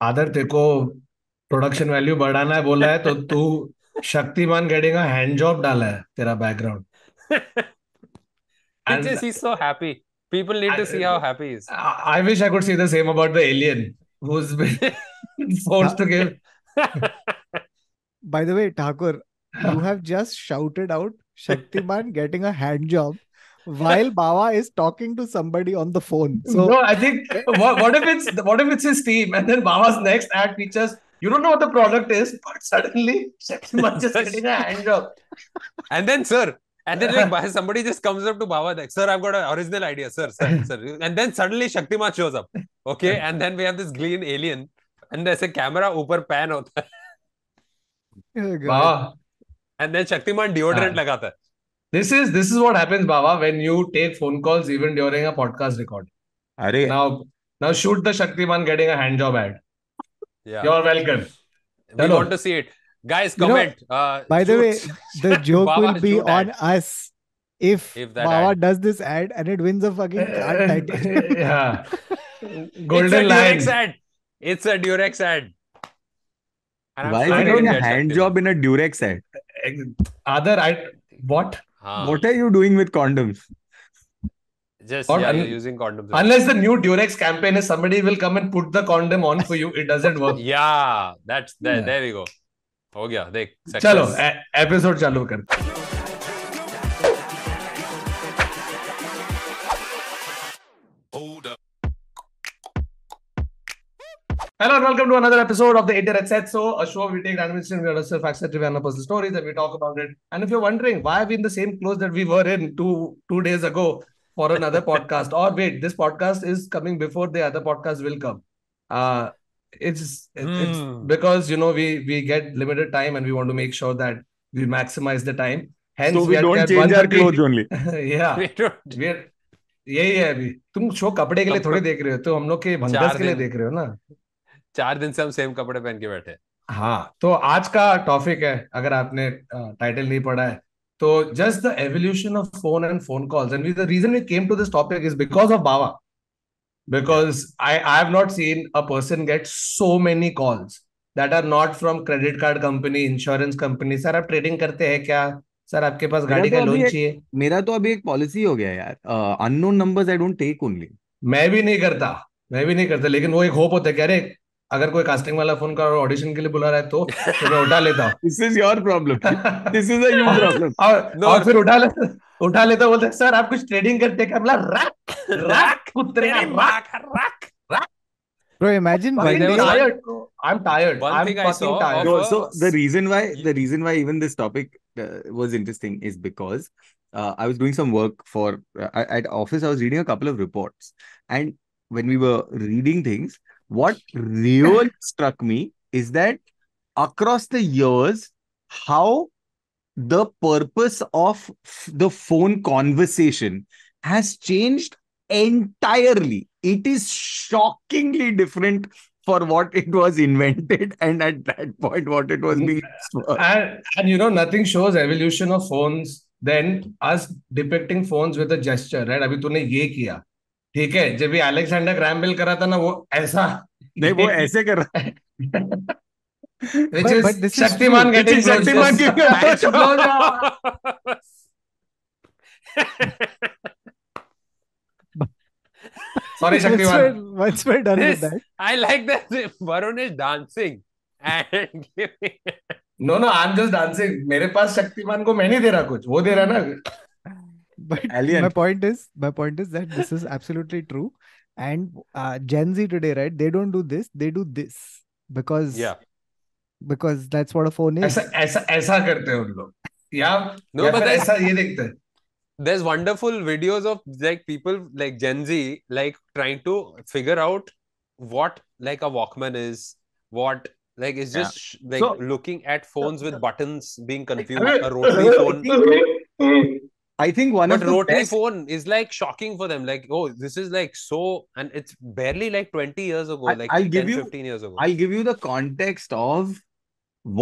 आदर तेरे को प्रोडक्शन वैल्यू बढ़ाना है बोला है तो तू शक्तिमान गड़े का हैंड जॉब डाला है तेरा background and just he so happy people need to see how happy is I wish I could see the same about the alien who is been to give by the way Thakur you have just shouted out Shaktimaan getting a hand job while Bawa is talking to somebody on the phone. So no, I think what, what if it's what if it's his team and then Baba's next ad features you don't know what the product is, but suddenly Shaktiman just getting a hand job. And then, sir, and then like somebody just comes up to Baba like, sir, I've got an original idea, sir, sir, sir. And then suddenly Shaktiman shows up. Okay, and then we have this green alien, and there's a camera ऊपर pan होता है. Oh, God. Baba, And then Shaktiman deodorant हाँ. लगाता है. this is this is what happens, Baba, when you take phone calls even during a podcast record. अरे Now now shoot the Shaktiman getting a hand job ad. Yeah. You're welcome. we Hello. want to see it. Guys, You know, comment. uh, by the way, the joke Baba will be on ad. us if, If that Bawa ad. does this ad and it wins a fucking card title. yeah. It's a line. Durex ad. It's a Durex ad. And why sure is we it a hand job in a Durex ad? Other I what? हाँ. What are you doing with condoms? Just yeah, Un- you're using condoms. Unless the new Durex campaign is somebody will come and put the condom on for you, it doesn't work. Yeah, that's there. Yeah. There we go. हो गया देख चलो. Episode चालू कर Hello and welcome to another episode of the Internet Said So, a show where we take random incidents, we ourselves facts, trivia, and personal stories, and we talk about it. And if you're wondering why are we in the same clothes that we were in two two days ago for another podcast, or wait, this podcast is coming before the other podcast will come. Uh, it's mm. because you know we we get limited time and we want to make sure that we maximize the time. Hence, so we, we don't change our clothes only. yeah, we don't. We're, यही है अभी तुम show कपड़े के लिए थोड़े देख रहे हो तो हम लोग के भंगस के लिए देख रहे हो ना चार दिन से हम सेम कपड़े पहन के बैठे हाँ। तो आज का टॉपिक है अगर आपने टाइटल नहीं पढ़ा है तो just the evolution of phone and phone calls and the reason we came to this topic is because of Bawa because I I have not seen a person get so many calls that are not from credit card company, insurance company. Sir आप trading करते हैं क्या? Sir आपके पास मेरा गाड़ी तो का loan एक- चाहिए? मेरा तो अभी एक पॉलिसी हो गया यार। Unknown numbers I don't take only मैं भी नहीं करता मैं भी नहीं करता लेकिन वो एक होप होता है कि अरे अगर कोई कास्टिंग वाला फ़ोन कर ऑडिशन के लिए बुला रहा है तो तो मैं उठा लेता हूँ this is your problem this is a you problem और और फिर उठा ले उठा लेता बोलते सर आप कुछ ट्रेडिंग करते क्या बोला रैक रैक कुत्ते तेरी माँ रख। Bro, imagine one- tired I'm tired One I'm thing I fucking saw tired a- so the reason why the reason why even this topic uh, was interesting is because uh, I was doing some work for uh, at office. I was reading a couple of reports, and when we were reading things, What really struck me is that across the years, how the purpose of the phone conversation has changed entirely. It is shockingly different for what it was invented and at that point what it was being and, and, you know nothing shows evolution of phones than us depicting phones with a gesture right abhi tune ye kiya ठीक है जब भी Alexander Graham bell करा था ना वो ऐसा नहीं वो ऐसे कर रहा है which But- is but this Shaktiman getting Shaktiman close. giving a Thanks, sorry Once Shaktiman we're, done with that, I like that Varun is dancing and giving. no no I'm just dancing मेरे पास शक्तिमान को मैं नहीं दे रहा कुछ वो दे रहा ना but Alien. my point is, my point is that this is absolutely true. And uh, Gen Z today, right? They don't do this. They do this because Yeah. because that's what a phone is. ऐसा ऐसा ऐसा करते हैं उन लोग या No, या but फिर that's- ऐसा ये देखते हैं There's wonderful videos of like people like Gen Z like trying to figure out what like a Walkman is, what like it's Yeah. just sh- like So- looking at phones with buttons being confused. अरे- A rotary phone. I think one But of the rotary best, phone is like shocking for them. Like, oh, this is like so, and it's barely like 20 years ago, I- like I'll 10, give you- 15 years ago. I'll give you the context of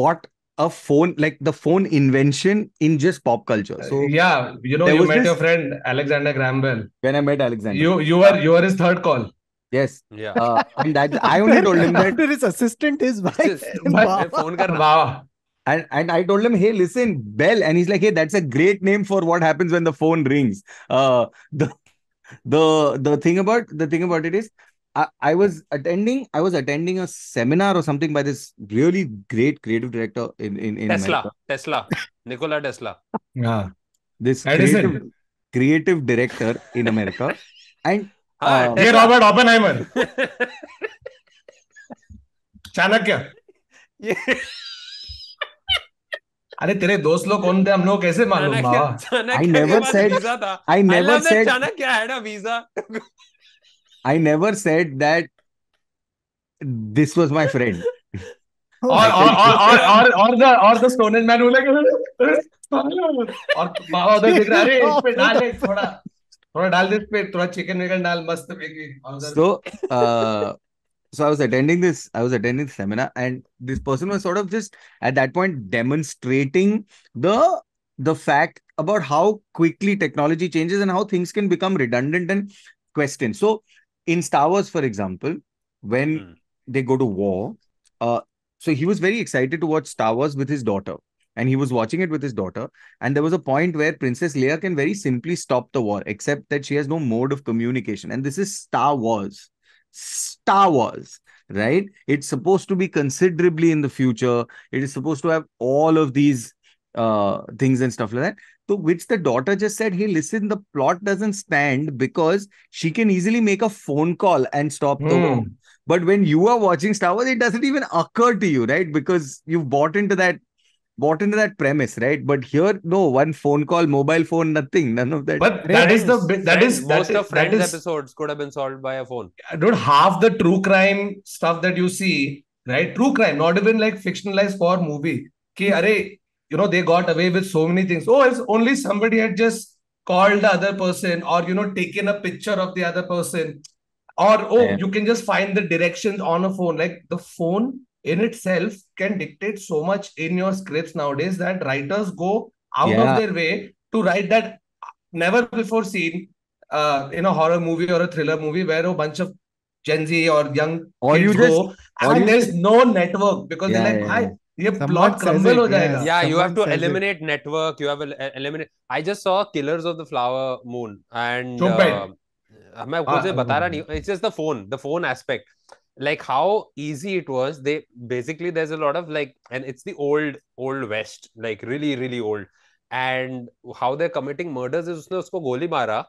what a phone like the phone invention in just pop culture. So yeah you know there you met this- your friend Alexander Graham Bell when I met Alexander, you you were you were his third call Yes. Yeah. Uh, and that I only told him that After his assistant is my Just- but- phone karna. Wow. And, and I told him, hey, listen, bell. And he's like, hey, that's a great name for what happens when the phone rings. Uh, the the the thing about the thing about it is, I, I was attending I was attending a seminar or something by this really great creative director in in, in Tesla America. Tesla Nikola Tesla. Yeah, this creative, creative director in America, and uh, hey Robert Oppenheimer. Chanakya. Yeah. अरे तेरे दोस्त लोग कौन थे? हम लोग कैसे मालूम? बाबा I never said I never said ना क्या है ना visa I never said that this was my friend और और और और और और द और द स्टोनन मैन बोला कि और बाबा उधर देख रहा है अरे इस पे डाल थोड़ा थोड़ा डाल दे इस पे थोड़ा चिकन विकन डाल मस्त पे की so So, I was attending this, I was attending the seminar, and this person was sort of just at that point demonstrating the the fact about how quickly technology changes and how things can become redundant and questioned. So, in Star Wars, for example, when Hmm. they go to war, uh, so he was very excited to watch Star Wars with his daughter. And he was watching it with his daughter. And there was a point where Princess Leia can very simply stop the war, except that she has no mode of communication. And this is Star Wars. Star Wars, right? It's supposed to be considerably in the future. It is supposed to have all of these uh things and stuff like that. To which the daughter just said, Hey, listen, the plot doesn't stand because she can easily make a phone call and stop the war. Hmm. But when you are watching Star Wars, it doesn't even occur to you, right? Because you've bought into that bought into that premise, right? But here, no, one phone call, mobile phone, nothing, none of that. but that is the bit that Friends, is that most is, of that Friends is episodes could have been solved by a phone. dude, half the true crime stuff that you see, right? True crime, not even like fictionalized for movie. Ki, arey, you know, they got away with so many things. Oh, it's only somebody had just called the other person or, you know, taken a picture of the other person. Or, oh, Yeah. you can just find the directions on a phone. Like the phone in itself can dictate so much in your scripts nowadays that writers go out Yeah. of their way to write that never before seen uh, in a horror movie or a thriller movie where a bunch of Gen Z or young Or kids you just- go or and you there's just- no network because Yeah, they're like, yeah, "Bhai, yeah. ये Someone plot says crumble it, हो yeah. जाएगा Yeah, you have to Someone says it. eliminate network. You have to e- eliminate. I just saw Killers of the Flower Moon, and चुप बैठ। uh, मैं हाँ, कुछ बता रहा हाँ। नहीं. It's just the phone, the phone aspect. Like how easy it was. They basically there's a lot of like, and it's the old old west, like really really old. And how they're committing murders is उसने उसको गोली मारा,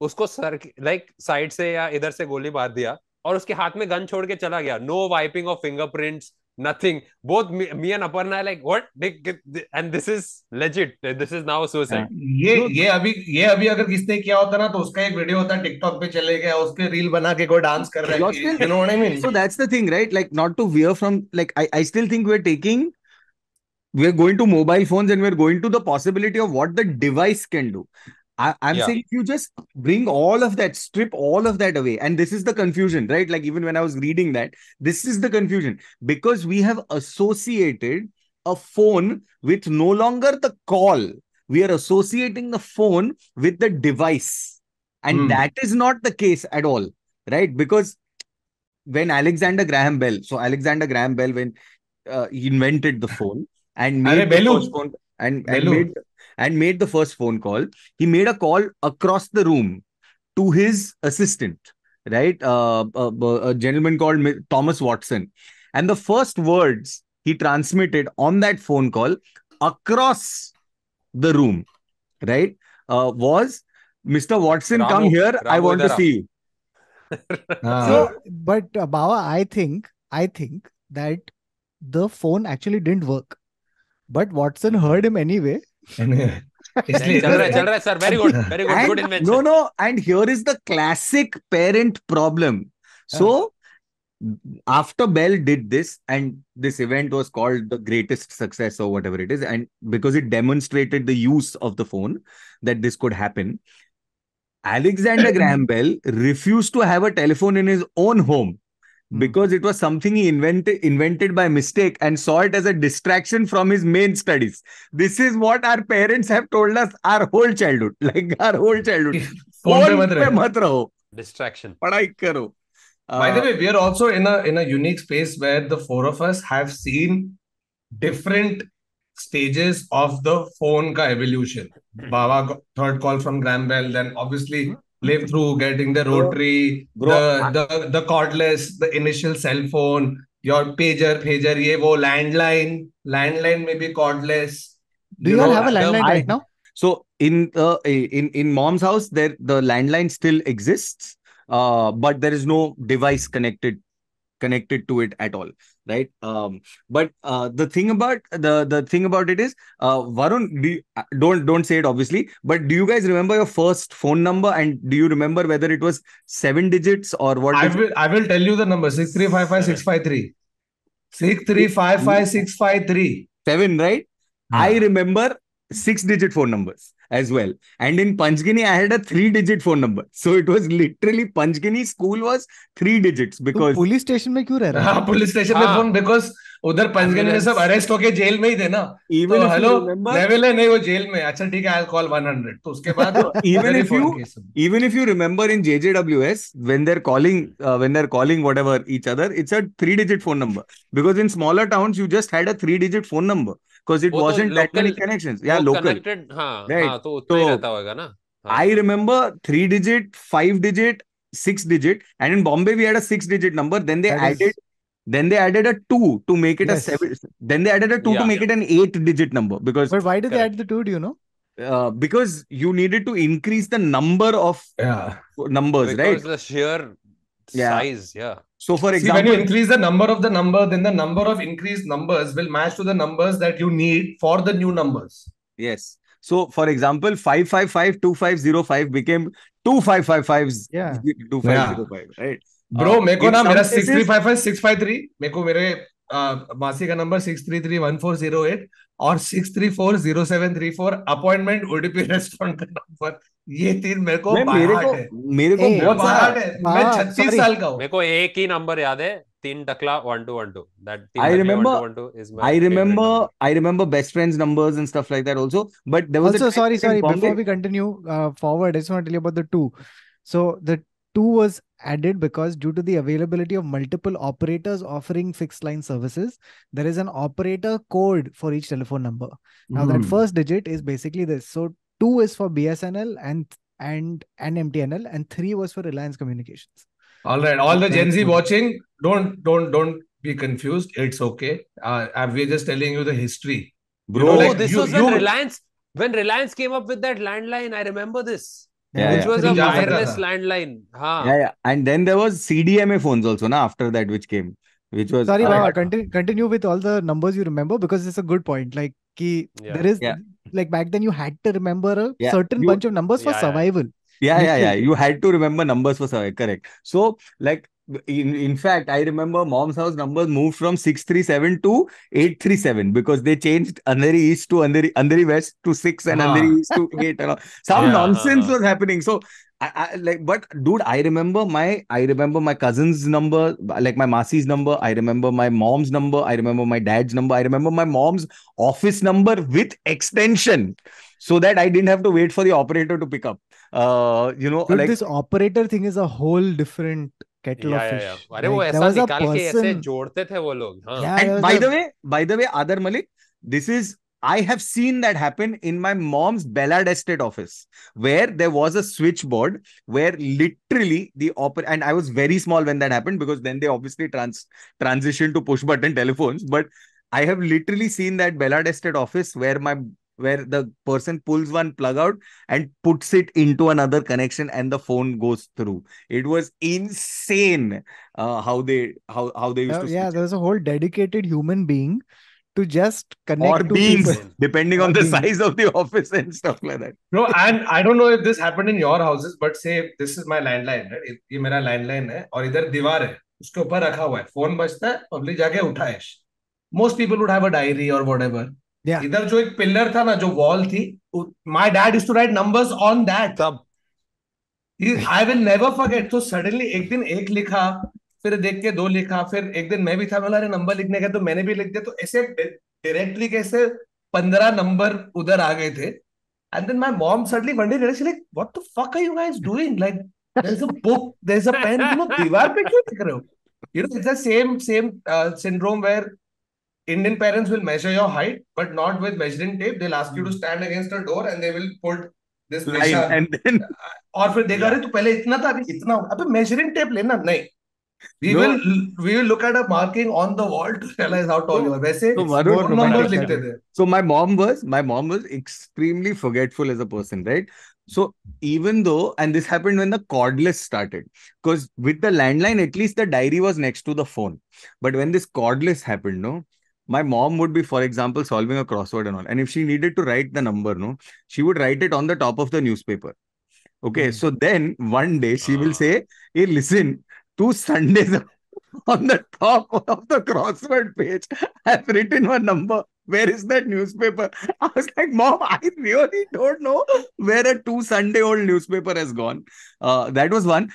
उसको sir like side से या इधर से गोली मार दिया और उसके हाथ में गन छोड़ के चला गया. No wiping of fingerprints. Nothing. Both me, me and Aparna are like, what? They, get- and this is legit. This is now suicide. ये ये अभी ये अभी अगर किसने किया होता ना तो उसका एक वीडियो होता टिकटॉक पे चले गया उसके रील बना के कोई डांस कर रहा है. You know what I mean So that's the thing, right? Like not to veer from like I, I still think we're taking we're going to mobile phones and we're going to the possibility of what the device can do. I, I'm Yeah. saying if you just bring all of that, strip all of that away, and this is the confusion, right? Like even when I was reading that, this is the confusion because we have associated a phone with no longer the call. We are associating the phone with the device. And Hmm. that is not the case at all, right? Because when Alexander Graham Bell, so Alexander Graham Bell, when uh, he invented the phone and made the phone and, and Bellu. made and made the first phone call, he made a call across the room to his assistant, right? Uh, a, a gentleman called Thomas Watson, and the first words he transmitted on that phone call across the room, right, uh, was. Mr. Watson, come Ramu, here. I want to see you. हाँ So, but uh, Bawa, I think, I think that the phone actually didn't work. But Watson heard him anyway. No, no. And here is the classic parent problem. So after Bell did this, and this event was called the greatest success or whatever it is, and because it demonstrated the use of the phone that this could happen, Alexander Graham Bell refused to have a telephone in his own home. Hmm. because it was something he invented invented by mistake and saw it as a distraction from his main studies. This is what our parents have told us our whole childhood. Like our whole childhood. distraction. padhai karo uh, by the way we are also in a in a unique space where the four of us have seen different stages of the phone ka evolution. Hmm. Baba third call from graham then obviously hmm lived through getting the rotary, bro, the the the cordless, the initial cell phone, your pager, pager, ye wo landline, landline may be cordless. Do you all know, have a landline I- right now? So in uh, in in mom's house, there the landline still exists, uh, but there is no device connected connected to it at all, right? Um, but uh, the thing about the the thing about it is, uh, Varun, do you, uh, don't don't say it obviously, but do you guys remember your first phone number, and do you remember whether it was seven digits or what? I will I will tell you the number six three five five six five three. Six three five five six five three. seven, right? I remember six digit phone numbers as well. And in Panchgani, I had a three digit phone number. So it was literally Panchgani school was three digits because police station में क्यों रह रहा है police station में phone because उधर पंचगनी में सब arrest होके जेल में ही थे ना इवन हेलो लेवल है नहीं वो जेल में अच्छा ठीक है आई कॉल 100 तो उसके बाद even if you even if you remember in JJWS when they are calling when they are calling whatever each other it's a three digit phone number because in smaller towns you just had a three digit phone number three digit phone number because it वो तो wasn't that many local- connections. Yeah, वो local. connected हाँ Right. हाँ तो उतना ही तो रहता होगा ना हाँ। I remember three digit, five digit, six digit, and in Bombay we had a six digit number. Then they That is- added, then they added a two to make it Yes. a seven. Then they added a two Yeah. to make it an eight digit number because But why did they Correct. add the two? Do you know? uh, because you needed to increase the number of Yeah. numbers, because right? the sheer Yeah. size yeah So for See, when example, you increase the number of the number, then the number of increased numbers will match to the numbers that you need for the new numbers. yes. So for example, five five five two five zero five became two five five five Yeah. two five zero five, right? Bro Uh, मेरे को in ना some मेरा cases- six three five five six five three मेरे को मेरे अ, मासी का number six three three one four zero eight और six three four zero seven three four appointment Udupi restaurant का नंबर ये तीन मेरे को मेरे को मेरे को बहुत सारा है मैं हाँ, छत्तीस साल का हूँ मेरे को एक ही नंबर याद है तीन टकला one two one two that I टकले remember- one two one two is my I remember number. I remember best friends numbers and stuff like that also. But there was Also, sorry, sorry. Before we continue uh, forward, I just want to tell you about the two. So the two was added because due to the availability of multiple operators offering fixed line services, there is an operator code for each telephone number. Now mm. that Hmm. first digit is basically this. So two is for BSNL and and and MTNL, and three was for Reliance Communications. All right, all the Gen Z watching, don't don't don't be confused. It's okay. Uh, we're just telling you the history. bro. know, oh like, this you- was when you- Reliance when Reliance came up with that landline I remember this Yeah, which yeah. was a Yeah, yeah, wireless yeah. landline हाँ yeah, yeah. And then there was CDMA phones also, na, after that, which came, which was Sorry, uh, Baba, continue continue with all the numbers you remember because it's a good point. Like ki, Yeah. there is Yeah. Like back then you had to remember a Yeah, certain you- bunch of numbers for Yeah, yeah. survival. Yeah, yeah, yeah. Literally. You had to remember numbers for survey. Correct. So, like, in, in fact, I remember mom's house numbers moved from 637 to 837 because they changed Andheri East to Andheri, Andheri West to 6 and Ah. Andheri East to 8 and all. Some Yeah, nonsense uh-huh. was happening. So, I, I, like but dude i remember my i remember my cousin's number like my masi's number i remember my mom's number i remember my dad's number i remember my mom's office number with extension so that i didn't have to wait for the operator to pick up. Uh you know dude, like this operator thing is a whole different kettle of fish yeah, yeah. वो ऐसा निकाल के ऐसे जोड़ते थे वो लोग yeah, and by the way by the way Aadar Malik, this is I have seen that happen in my mom's Ballard Estate office, where there was a switchboard where literally the oper and I was very small when that happened because then they obviously trans transitioned to push button telephones. But I have literally seen that Ballard Estate office where my where the person pulls one plug out and puts it into another connection and the phone goes through. It was insane uh, how they how how they used Uh, to yeah, switch there was a whole dedicated human being to just connect or to beings, people. depending Or on the beings. size of the office and stuff like that. No, and I don't know if this happened in your houses, but say this is my landline, right? ये मेरा landline है और इधर दीवार है उसके ऊपर रखा हुआ है फ़ोन बजता है पब्लिक जाके उठाए most people would have a diary और व्हाटएवर Yeah. इधर जो एक पिलर था ना जो वॉल थी my dad used to write numbers on that I will never forget तो सडनली एक दिन एक लिखा फिर देख के दो लिखा फिर एक दिन मैं भी था मैं अरे नंबर लिखने का तो मैंने भी लिख दिया। तो ऐसे डायरेक्टली कैसे पंद्रह नंबर उधर आ गए थे। And then my mom suddenly one day like what the fuck are you guys doing like there is a book there is a pen you know दीवार पे क्यों लिख रहे हो? You know it's the same same syndrome where Indian parents will measure your height but not with measuring tape they will ask you to stand against a door and they will put this and then और फिर देखा yeah. रहे पहले इतना था अभी इतना अबे मेजरिंग टेप लेना नहीं। we No. will we will look at a marking on the wall to realize how tall you are वैसे So Varun, phone romantic numbers that लिखते way. थे So my mom was my mom was extremely forgetful as a person, right? So even though, and this happened when the cordless started, because with the landline, at least the diary was next to the phone. But when this cordless happened, no, my mom would be, for example, solving a crossword and all. And if she needed to write the number, no, she would write it on the top of the newspaper. Okay, Hmm. so then one day she will Ah. say, Hey, listen, two Sundays on the top of the crossword page, I've written one number. Where is that newspaper? I was like, Mom, I really don't know where a two Sunday old newspaper has gone. Uh, that was one.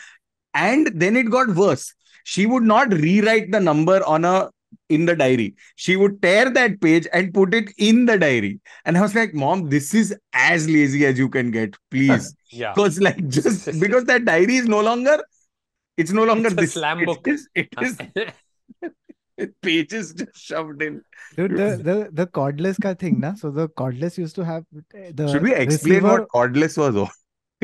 And then it got worse. She would not rewrite the number on a in the diary. She would tear that page and put it in the diary. And I was like, Mom, this is as lazy as you can get. Please. Yeah. Because like just because that diary is no longer it's no longer It's a this slam it book. is- it is pages just shoved in. Dude, the, the the cordless ka thing, na. So the cordless used to have uh, the Should we explain receiver. what cordless was? all?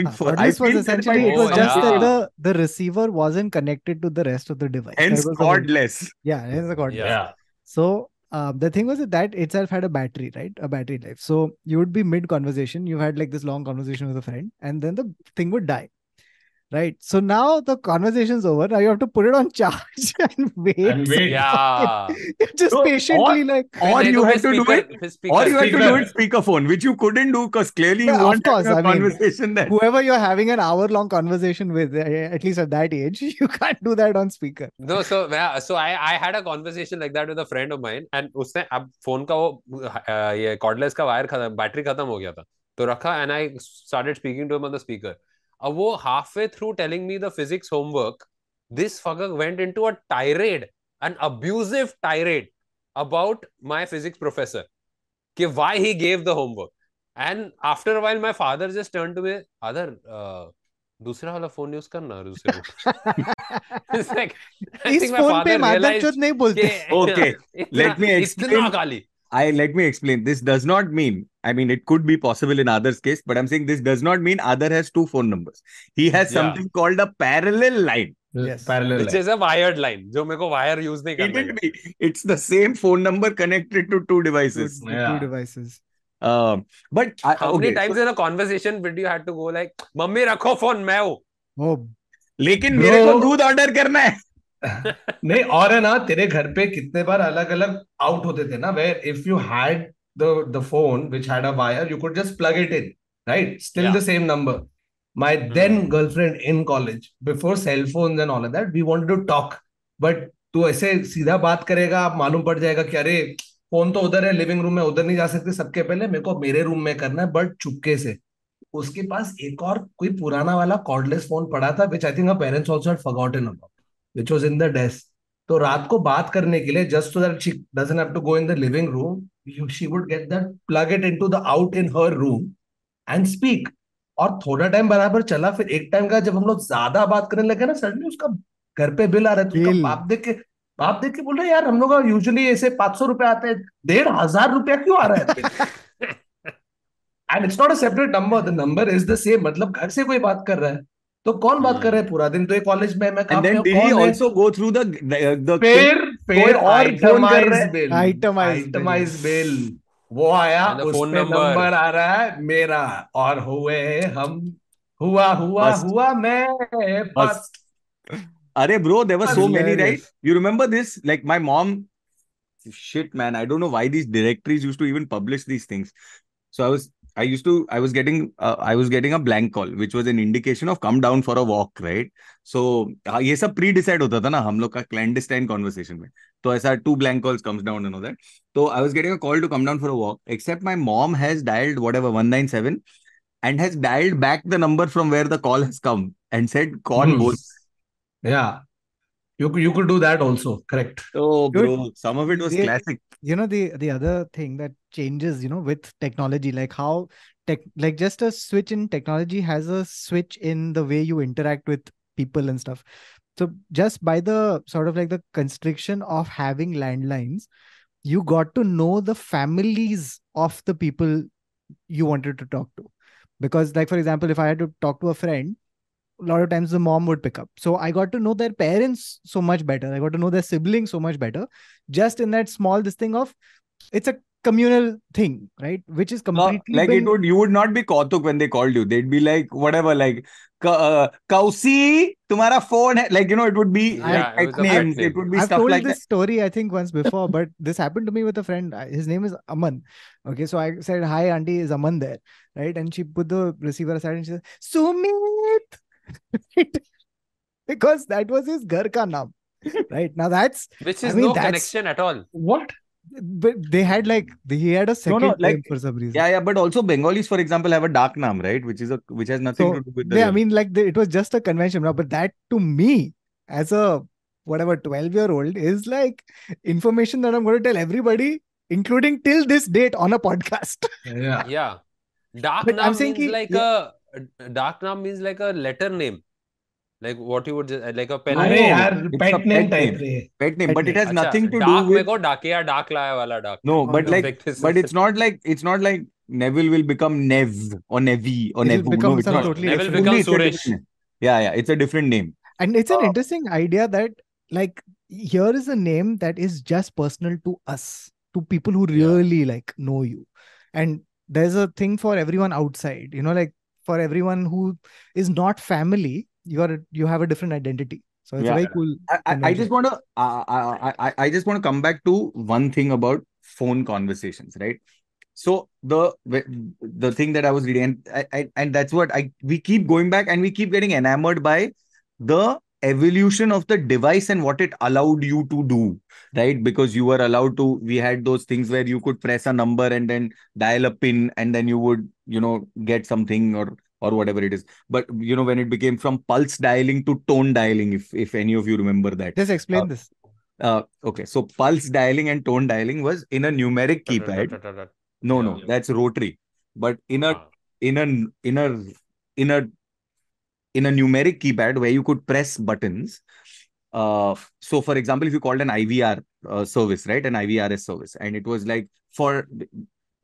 Ah, For- I cordless was essentially it was Oh, just that the the receiver wasn't connected to the rest of the device. Hence was the whole- cordless. Yeah, hence cordless. Yeah. So uh, the thing was that that itself had a battery, right? A battery life. So you would be mid conversation, you had like this long conversation with a friend, and then the thing would die. Right. So now the conversation's over. Now you have to put it on charge and wait. And wait. Yeah. Just So, patiently like Or They you do had his to do speaker- it, his or you had to do Speaker. it speakerphone, which you couldn't do because clearly you Yeah, of want course, a I mean, conversation that whoever you're having an hour long conversation with, uh, at least at that age, you can't do that on speaker. No, so yeah, so I I had a conversation like that with a friend of mine and उसने अब phone का वो अ, ये cordless का wire खत्म battery खत्म हो गया था तो रखा and I started speaking to him on the speaker अब वो halfway through telling me the physics homework this fucker went into a tirade an abusive tirade about my physics professor कि why he gave the homework and after a while my father just turned to me other uh, दूसरा वाला phone use करना दूसरे को It's like, I इस think my phone पे father Madhav realized चौथ नहीं बोलते कि- Okay, इतना- let me इतना explain. गाली I let me explain. This does not mean, I mean, it could be possible in Adar's case, but I'm saying this does not mean Adar has two phone numbers. He has Yeah. something called a parallel line. Yes. parallel which line. is a wired line जो मेरे को wire use नहीं It करना will be. It's the same phone number connected to two devices. two devices. Um, but I, how many times so- in a conversation did you had to go like mummy रखो phone मैं हूँ Oh, लेकिन Bro- मेरे को दूध order करना है नहीं और है ना तेरे घर पे कितने बार अलग अलग आउट होते थे ना where if you had the the phone which had a wire you could just plug it in right? Still yeah. the same number. My mm-hmm. then girlfriend in college before cell phones and all of that we wanted to talk. But तू ऐसे सीधा बात करेगा आप मालूम पड़ जाएगा कि अरे फ़ोन तो उधर है लिविंग रूम में उधर नहीं जा सकते सबके पहले मेरे को मेरे रूम में करना है बट चुपके से। उसके पास एक और कोई पुराना वाला कॉर्डलेस फ़ोन पड़ा था which I think parents also had forgotten about which was in the desk तो रात को बात करने के लिए just so that she doesn't have to go in the living room she would get that plug it into the out in her room and speak. और थोड़ा time बराबर चला फिर एक टाइम का जब हम लोग ज़्यादा बात करने लगे ना सडनली उसका घर पे बिल आ रहा है तो उसका बाप देख के बाप देख के बोल रहे यार हम लोग का यूजुअली ऐसे पाँच सौ रुपए आते हैं डेढ़ हज़ार रुपया क्यों आ रहा है and it's not a separate number the number is the same मतलब घर से कोई बात कर रहा है। तो कौन बात कर रहे है पूरा दिन? तो ये कॉलेज में मैं काम and he? Also go through the the fair fair और फ़ोन कर रहा है? आइटमाइज आइटमाइज बिल वो आया उस नंबर।, आ रहा है मेरा। और हुए हम। हुआ हुआ हुआ मैं बस अरे bro there were so many right you remember this like my mom shit man I don't know why this directories used to even publish these things so I was I used to, I was getting, uh, I was getting a blank call, which was an indication of come down for a walk, right? So uh, ये सब pre decide होता था ना हम लोग का clandestine conversation में. तो ऐसा two blank calls comes down and all that. So I was getting a call to come down for a walk. Except my mom has dialed whatever one nine seven, and has dialed back the number from where the call has come and said call Hmm. both. yeah you could, you could do that also. Correct. Oh, Dude, bro, some of it was they- classic. you know the the other thing that changes you know with technology like how tech like just a switch in technology has a switch in the way you interact with people and stuff so just by the sort of like the constriction of having landlines you got to know the families of the people you wanted to talk to because like for example if i had to talk to a friend a lot of times the mom would pick up so i got to know their parents so much better i got to know their siblings so much better just in that small this thing of it's a communal thing right which is No, completely like been- it would, you would not be Kautuk when they called you. They'd be like, whatever, like, "Ka- uh, Kausi, tumhara phone hai. Like, you know, it would be Yeah, like it was pet a pet names. It would be I've stuff told like this story I think once before, but this happened to me with a friend. His name is Aman. Okay, so I said, "Hi, auntie, is Aman there?" Right, and she put the receiver aside and she said, "Sumit," Right? because that was his ghar ka naam. Right now, that's Which I is mean, no connection at all. What? but they had like he had a second no, name like- for some reason. Yeah, yeah, but also Bengalis, for example, have a dark naam, right? Which is a which has nothing So, to do with the. Yeah, I mean, like the, it was just a convention, now, but that to me, as a whatever 12 year old, is like information that I'm going to tell everybody, including till this date on a podcast. Yeah. Yeah. Dark But I'm Naam saying means ki- like yeah. a dark Nam means like a letter name. Like what you would just, uh, like a pen. name. yaar, pet, pet name type. Name. Pet name, but it has Achha, nothing to dark do with. Dark ya dark laya wala dark. No, but like, but it's not like it's not like Neville will become Nev or Nevi or Nevu. Become no. Totally Neville becomes Suresh. Yeah, yeah, it's a different name. And it's an uh, interesting idea that like here is a name that is just personal to us, to people who really yeah. like know you, and there's a thing for everyone outside. You know, like for everyone who is not family, you are you have a different identity. So it's Yeah. very cool. I, I, I just want to uh, I, I, I just want to come back to one thing about phone conversations, right? So the the thing that I was reading, and I, I, and that's what I we keep going back and we keep getting enamored by the evolution of the device and what it allowed you to do, right? Because you were allowed to. We had those things where you could press a number and then dial a pin, and then you would, you know, get something or or whatever it is. But you know, when it became from pulse dialing to tone dialing, if if any of you remember that. Just explain Uh, this. Uh, okay, so pulse dialing and tone dialing was in a numeric keypad. No, no, that's rotary. But in a Ah. in a in a in a in a numeric keypad where you could press buttons. Uh, so for example, if you called an IVR uh, service, right, an IVRS service, and it was like for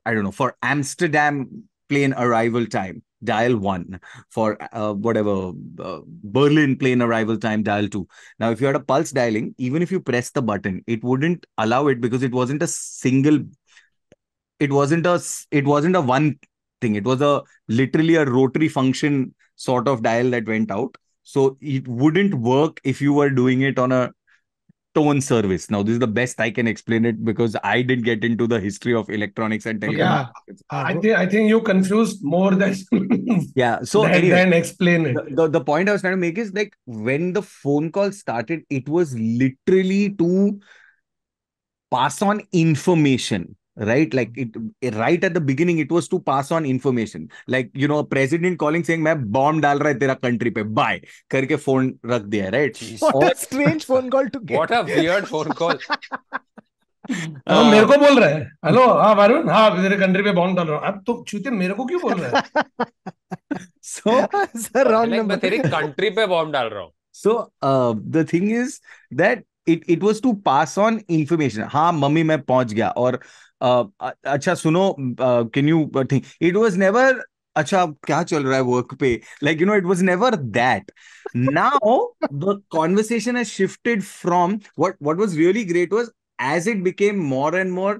I don't know for Amsterdam plane arrival time, dial one. For uh, whatever uh, Berlin plane arrival time, dial two. Now, if you had a pulse dialing, even if you press the button, it wouldn't allow it because it wasn't a single. It wasn't a. It wasn't a one thing. It was a literally a rotary function sort of dial that went out. So it wouldn't work if you were doing it on a tone service. Now, this is the best I can explain it because I didn't get into the history of electronics and telecom. Ah, I think I think you confused more than Yeah. So than, anyway, than explain it. the, the, the point I was trying to make is like when the phone call started, it was literally to pass on information, right? Like it right at the beginning, it was to pass on information. Like you know, a president calling saying, "मैं bomb डाल रहा है तेरा country पे, bye," करके phone रख दिया, right? Jeez. what or- a strange phone call to get. What a weird phone call. हाँ, मेरे को बोल रहा है हेलो हाँ वरुण हाँ तेरे कंट्री पे बॉम्ब डाल रहा हूँ अब तो चूते मेरे को क्यों बोल रहा है So Sir, wrong like मैं number. तेरी कंट्री पे बॉम्ब डाल रहा हूँ So uh, the thing is that it it was to pass on information. हाँ मम्मी मैं पहुंच गया और uh, अ- अच्छा सुनो can you think it was never अच्छा क्या चल रहा है वर्क पे like you know it was never that now the conversation has shifted from what what was really great was as it became more and more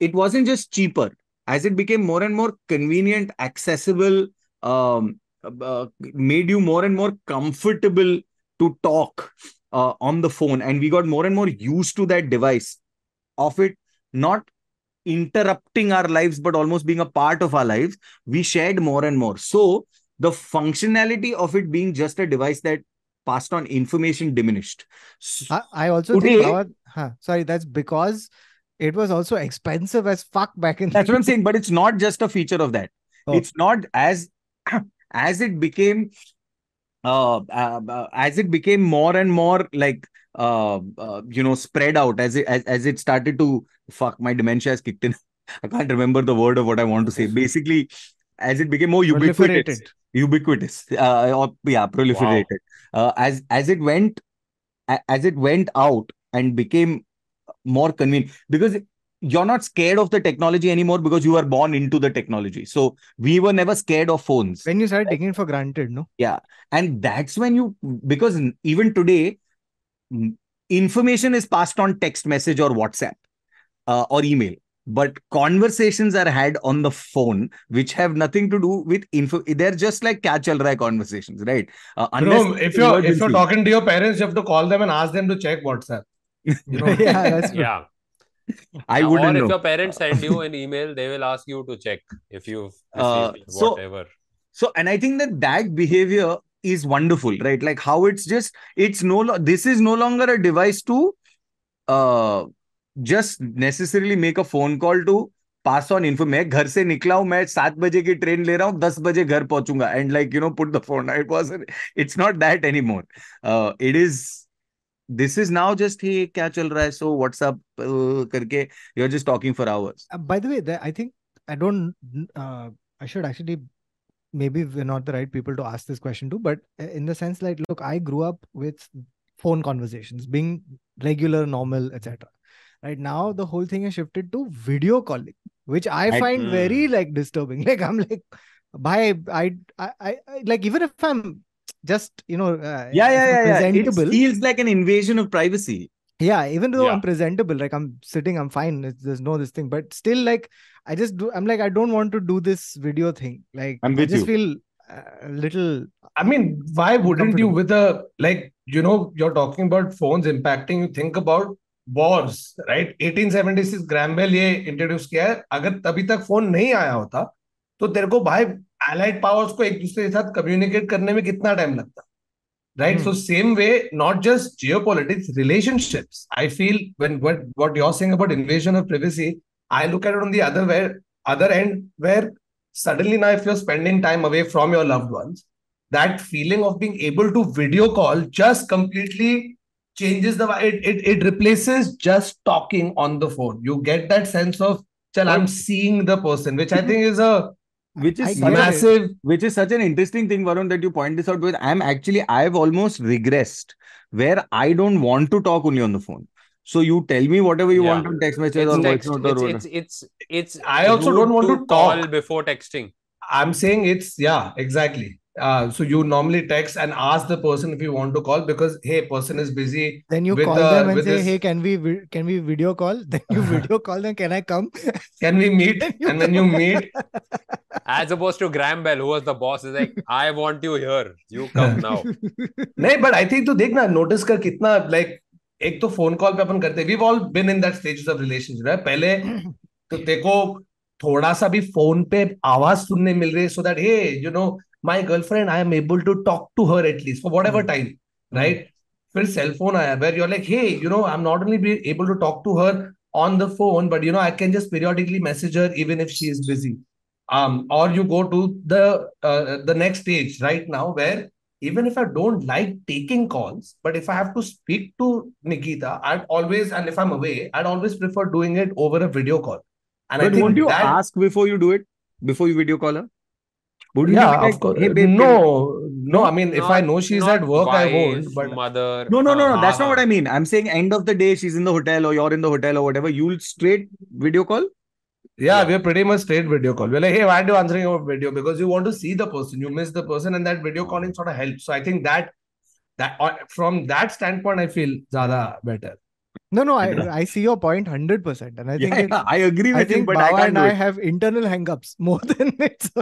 it wasn't just cheaper as it became more and more convenient accessible um uh, made you more and more comfortable to talk uh, on the phone and we got more and more used to that device of it not interrupting our lives but almost being a part of our lives. We shared more and more. So the functionality of it being just a device that passed on information diminished. I also Today- think, Bawad- huh, sorry, that's because it was also expensive as fuck back in that's what i'm saying but it's not just a feature of that. Oh. it's not as as it became uh, uh, as it became more and more like uh, uh, you know spread out as it as, as it started to fuck my dementia has kicked in. I can't remember the word of what i want to say. Basically as it became more ubiquitous ubiquitous uh, or yeah proliferated. Uh, as as it went as it went out and became more convenient because you're not scared of the technology anymore because you were born into the technology so we were never scared of phones When you started taking it for granted, no? Yeah. And that's when you because even today information is passed on text message or whatsapp uh, or email but conversations are had on the phone which have nothing to do with info they're just like catch all right conversations right uh, Bro, unless if you're if you're talking to your parents, you have to call them and ask them to check WhatsApp. You know, yeah, that's true. Yeah. i or wouldn't if know your parents send you an email, they will ask you to check if you've Uh, received so- whatever. so and i think that that behavior is wonderful right like how it's just it's no lo- this is no longer a device to uh just necessarily make a phone call to pass on info मैं घर से निकला हूं मैं सात बजे की train ले रहा हूँ दस बजे घर पहुंचूंगा and like you know put the phone it was it's not that any more it is this is now just a casual rise. so what's up? uh, karke you're just talking for hours. Uh, by the way i think i don't uh, i should actually maybe we're not the right people to ask this question to but uh, in the sense like look i grew up with phone conversations being regular normal etc right now the whole thing is shifted to video calling which i, find very hmm. like disturbing. Like i'm like bye I, I i like even if i'm just you know, uh, yeah if yeah I'm yeah yeah it presentable. feels like an invasion of privacy Yeah, even though Yeah. I'm presentable, like I'm sitting, I'm fine. It's, there's no this thing, but still, like I just do. I'm like I don't want to do this video thing. Like I'm I with just you. feel uh, a little. I mean, why wouldn't you Uncomfortable. with a like you know you're talking about phones impacting you think about wars right 1876 Graham Bell ये introduce किया है अगर तभी तक phone नहीं आया होता तो तेरे को भाई अलाइड पावर्स को एक दूसरे के साथ कम्युनिकेट करने में कितना टाइम लगता? Right so same way not just geopolitics relationship I feel when what what you're sing about invasion of privacy I look at on the other where other and where suddenly ना if you're spending time away from your love that feeling of being able to video call just completely changes it it replaces just talking on the phone you get that sense of चल I am seeing the person which I think is a which is get it. massive which is such an interesting thing varun that you point this out with i'm actually i've almost regressed where i don't want to talk only on the phone so you tell me whatever you Yeah. want on text message It's or voice note or It's, it's it's it's. I also don't want to call talk. before texting. I'm saying it's yeah, exactly. Uh, so you normally text and ask the person if you want to call because hey, person is busy. Then you call the- them and say, this- "Hey, can we can we video call?" Then you video call them. Can I come? Can we meet? Then and when you meet, As opposed to Graham Bell, who was the boss, is like, I want you here. You come now. नहीं but I think तो देख ना notice कर कितना like एक तो phone call पे अपन करते we've all been in that stages of relationship right? पहले तो देखो थोड़ा सा भी फ़ोन पे आवाज़ सुनने मिल रही है so that hey you know my girlfriend I am able to talk to her at least for whatever Hmm. time right फिर सेल फोन आया where you're like hey you know I'm not only be able to talk to her on the phone but you know I can just periodically message her even if she is busy um or you go to the uh, the next stage right now where even if I don't like taking calls, but if I have to speak to Nikita, I'd always, and if I'm away, I'd always prefer doing it over a video call. And I but think won't you that, ask before you do it before you video call her Wouldn't you yeah, like, of course. hey babe, no, no, I mean, if I know she's not at work, I won't. But mother. no no no uh, no that's not what i mean i'm saying end of the day she's in the hotel or you're in the hotel or whatever you'll straight video call yeah, Yeah. we're pretty much straight video call. We're like, hey, why are you answering your video? Because you want to see the person, you miss the person, and that video calling sort of helps. So I think that that uh, from that standpoint, I feel Zada better. no, no. I Yeah. I see your point hundred percent, and I think yeah, it, yeah, i agree I with you think but i Baba can't and do I it have internal hangups more than it's.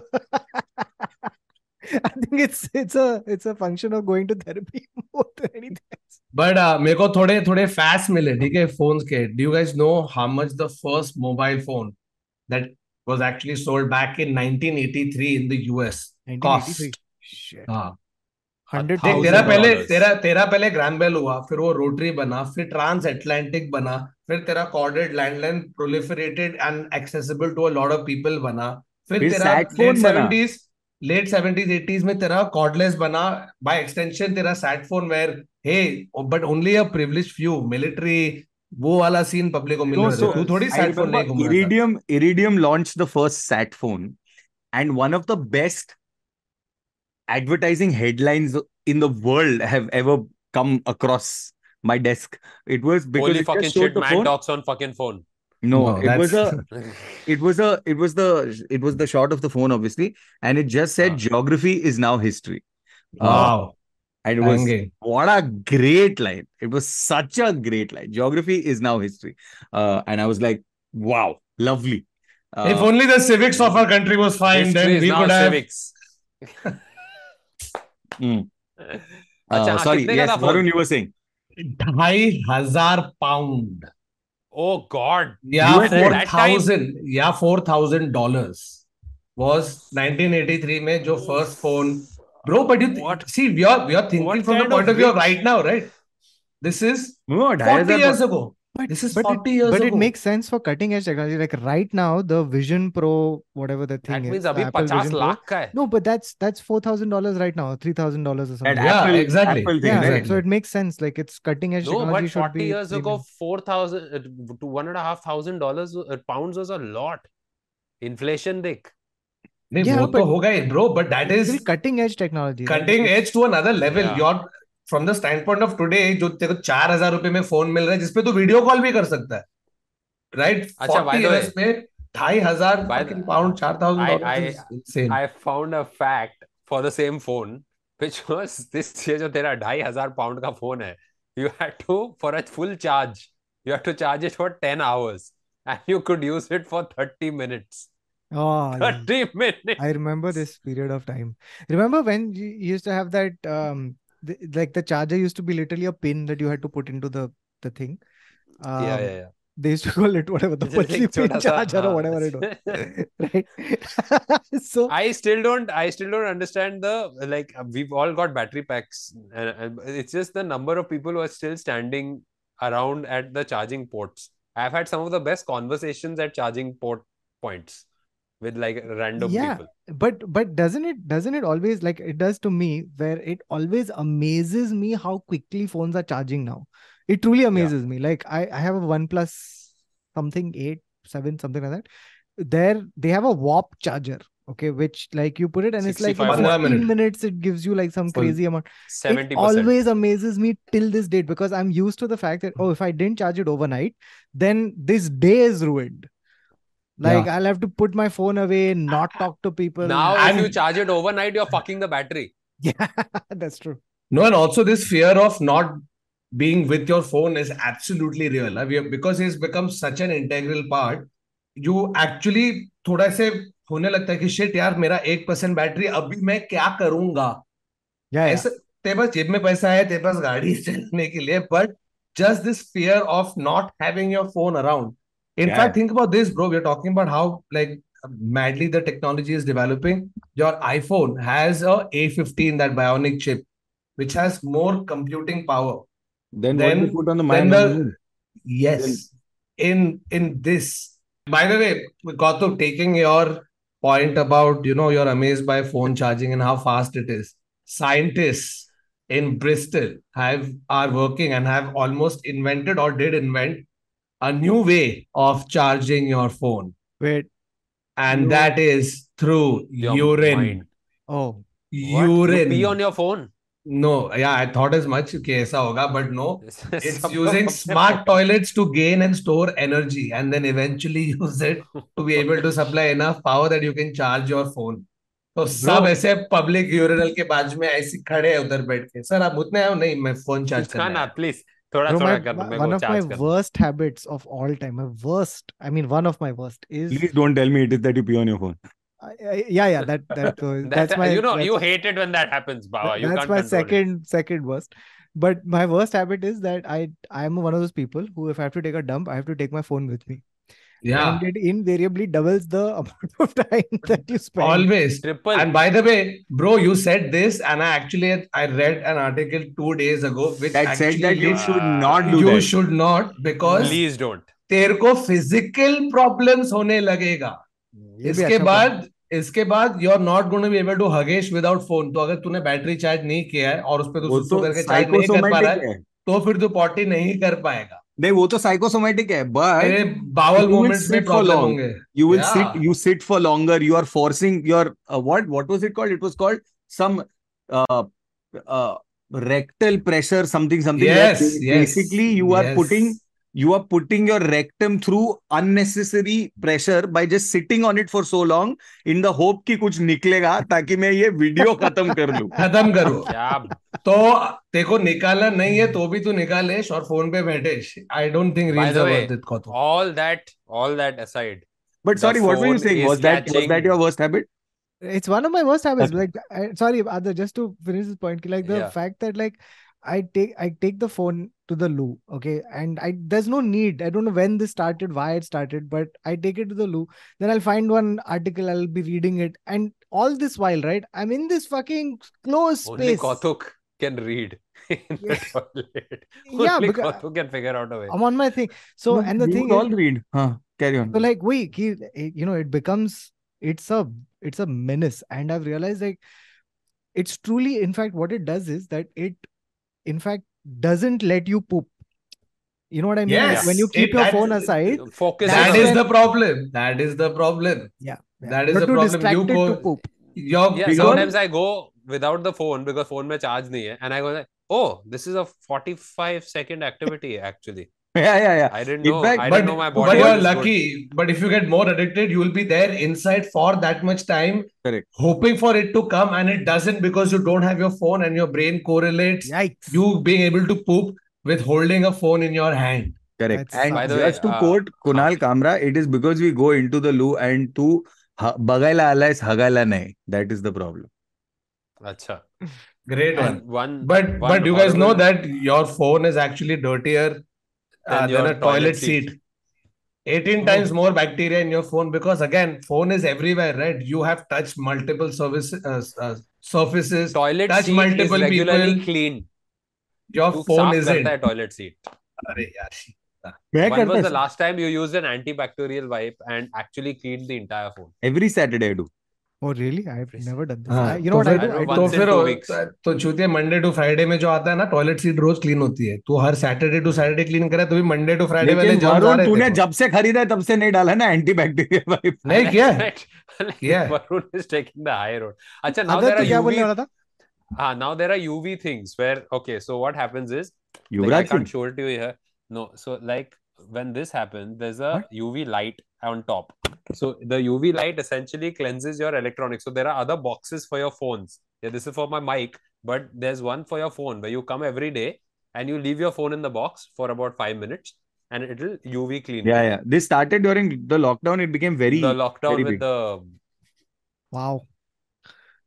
I think it's it's a it's a function of going to therapy more than anything else. But uh, मेरे को थोड़े थोड़े facts मिले ठीक है phones के do you guys know how much the first mobile phone that was actually sold back in 1983 in the US 1983. cost Shit. हाँ तेरा पहले तेरा तेरा पहले ग्रैम बेल हुआ फिर वो रोटरी बना फिर ट्रांस अटलांटिक बना फिर तेरा corded landline proliferated and accessible to a lot of people बना फिर तेरा late. 70s late 70s 80s में तेरा कॉर्डलेस बना बाय एक्सटेंशन तेरा sat phone where hey but only a privilege few military वो वाला सीन पब्लिक को मिल रहा था। तू थोड़ी सैट फ़ोन नहीं घूम Iridium, Iridium launched the first sat phone, and one of the best advertising headlines in the world have ever come across my desk. It was because Holy fucking shit, the Mad phone. Dogs on fucking phone. No, it was a, it was a, it was the, it was the shot of the phone, obviously, and it just said Ah. geography is now history. Uh, wow and it was Banging. what a great line. It was such a great line. Geography is now history. Uh, and I was like, wow, lovely. Uh, if only the civics of our country was fine then we could have civics. ढाई हज़ार pound oh God या four thousand या four thousand dollar was nineteen eighty three में जो first phone bro but you see we are thinking from the point of view right now right this is forty years ago But, This is but 40 it, years but it ago. makes sense for cutting edge technology. Like right now, the Vision Pro, whatever the thing That is, means the अभी Apple 50 Vision Pro. Lakh का है. No, but that's that's four thousand dollars right now, three thousand dollars or something. And Yeah, Apple, exactly. Apple thing, yeah, right? exactly. so it makes sense. Like it's cutting edge No, technology but should 40 be years ago, premium. four thousand uh, to one and a half thousand dollars uh, pounds was a lot. Inflation देख. नहीं Yeah, वो but- तो होगा ही bro but that It's is still cutting edge technology. right? cutting edge to from the standpoint of today जो तेरे को चार हज़ार रुपए में फ़ोन मिल रहा है जिसपे तू वीडियो कॉल भी कर सकता है। राइट अच्छा ढाई हज़ार पाउंड चार thousand I found a fact for the same phone which was this जो तेरा ढाई हज़ार पाउंड का फ़ोन है you have to for a full charge you have to charge it for ten hours and you could use it for thirty minutes Oh, yeah. I remember this period of time. Remember when you used to have that um, the, like the charger used to be literally a pin that you had to put into the the thing. Um, yeah, yeah, um, yeah. They used to call it whatever the pulsey pin charger haan. or whatever it was. right. so I still don't. I still don't understand the like. Uh, we've all got battery packs, and it's just the number of people who are still standing around at the charging ports. I've had some of the best conversations at charging port points with like random Yeah. people. but but doesn't it doesn't it always like it does to me where it always amazes me how quickly phones are charging now it truly amazes me like i i have a oneplus something 8 7 something like that there they have a warp charger okay which like you put it and it's like in 15 minute. minutes it gives you like some Full. crazy amount 70%. always amazes me till this date because i'm used to the fact that oh if i didn't charge it overnight then this day is ruined like yeah. i'll have to put my phone away not talk to people now And- if you charge it overnight, you're fucking the battery. yeah that's true No, and also this fear of not being with your phone is absolutely real. Uh, we have- Because it's become such an integral part. You actually थोड़ा से होने लगता है कि shit यार मेरा एक percent battery अभी मैं क्या करूँगा yeah, yeah. ऐसे तेरे पास जेब में पैसा है तेरे पास गाड़ी चलाने के लिए but just this fear of not having your phone around. In Yeah. fact, think about this, bro. We're talking about how like madly the technology is developing. Your iPhone has a A15, that bionic chip, which has more computing power. Then, Then- what you put on the on the-? Yes, in in this. By the way, Gautam, taking your point about you know you're amazed by phone charging and how fast it is. Scientists in Bristol have are working and have almost invented or did invent a new way of charging your phone, wait and You- that is through Your urine. mind. oh What? You pee on your phone. No, yeah, I thought as much कि ऐसा होगा, but no. It's using smart toilets to gain and store energy and then eventually use it to be able to supply enough power that you can charge your phone. तो सब ऐसे public urinal के बाजू में ऐसे खड़े हैं उधर बैठ के सर आप उतने आओ नहीं मैं फ़ोन चार्ज हाँ करना please थोड़ा Bro, थोड़ा my, कर my- मेरे one को of my चार्ज कर worst habits of all time my worst i mean one of my worst is Please don't tell me it is that you pee on your phone. I, I, yeah yeah that that uh, That- that's my you know that's- you hate it when that happens Baba Th- you that's can't my control it. second second worst but my worst habit is that i i'm one of those people who if i have to take a dump i have to take my phone with me Yeah and it invariably doubles the amount of time that you spend always triple and by the way bro you said this and I actually I read an article two days ago which That said that you uh, should not do you that. should not because please don't तेरे को physical problems होने लगेगा इसके अच्छा बाद इसके बाद you are not going to be able to हगेश without phone तो अगर तूने बैटरी चार्ज नहीं किया है और उस पे तू तो करके चार्ज नहीं कर पा रहा है है तो फिर तू पॉटी नहीं कर पाएगा नहीं वो तो साइकोसोमेटिक है बट बावल मोमेंट्स में प्रॉब्लम होंगे। You will sit you sit for longer you are forcing your what what was it called it was called some rectal pressure something something basically you are putting you are putting your rectum through unnecessary pressure by just sitting on it for so long in the hope कि कुछ निकलेगा ताकि मैं ये video खत्म कर लूँ खत्म करो तो देखो निकालना नहीं है तो भी तू निकालेश और फ़ोन पे बैठेश I don't think reels are worth it कौतुक all that all that aside but The sorry what were you phone saying is was that was catching- that your worst habit it's one of my worst habits like I, sorry Adar, just to finish this point like the Yeah. fact that like i take i take the phone to the loo okay? And i there's no need. I don't know when this started why it started but i take it to the loo. Then i'll find one article i'll be reading it. And all this while right i'm in this fucking closed only space. Kautuk can read in the Yeah. toilet. Yeah, because- Kautuk can figure out a way. i'm on my thing. So No, and the thing would is all read. Huh carry on. So like we, he, eh, you know, it becomes it's a it's a menace, and I've realized like it's truly, in fact, what it does is that it, in fact doesn't let you poop you know what i mean yes. when you keep it, your phone aside focus that is when... the problem that is the problem yeah, yeah. that is but the problem you go to poop. Yeah, bigger... sometimes i go without the phone because phone mein charge nahi hai and i go like, oh this is a 45 second activity actually yeah yeah yeah I didn't In know. fact, I but, didn't know my but you're was good. lucky but if you get more addicted you will be there inside for that much time Correct. hoping for it to come and it doesn't because you don't have your phone and your brain correlates Yikes! you being able to poop with holding a phone in your hand Correct. That's- And By the way, to uh, quote Kunal Kamra, it is because we go into the loo and to ha- bagaila alais hagaila nahi. That is the problem. Acha. great one one, but one but you guys know that your phone is actually dirtier than, uh, than a toilet, toilet seat. seat. 18 oh. times more bacteria in your phone because again phone is everywhere right you have touched multiple service uh, uh, surfaces toilet touch seat multiple is regularly people. clean your you phone isn't toilet seat Arre, when was the last time you used an antibacterial wipe and actually cleaned the entire phone every saturday i do Oh really? I've never done this. हाँ, you know तो what I do? I तो फिर तो चूतिया Monday to Friday में जो आता है ना टॉयलेट सीट रोज क्लीन होती है तू हर सैटरडे टू सैटरडे क्लीन करे तो भी मंडे टू फ्राइडे वाले लेकिन आ रहे तूने जब से खरीदा है तब से नहीं डाला ना एंटीबैक्टीरियल वाइप नहीं किया Like, Yeah. Varun is taking the high road. Acha, now there तो are UV. Ah, now there are UV things where okay, so what happens is like, I can't show it to you here. No, so like when this happens, there's a What? UV light on top. So the UV light essentially cleanses your electronics. So there are other boxes for your phones. Yeah, this is for my mic, but there's one for your phone where you come every day and you leave your phone in the box for about five minutes and it'll UV clean. yeah yeah this started during the lockdown it became very the lockdown very with big. the Wow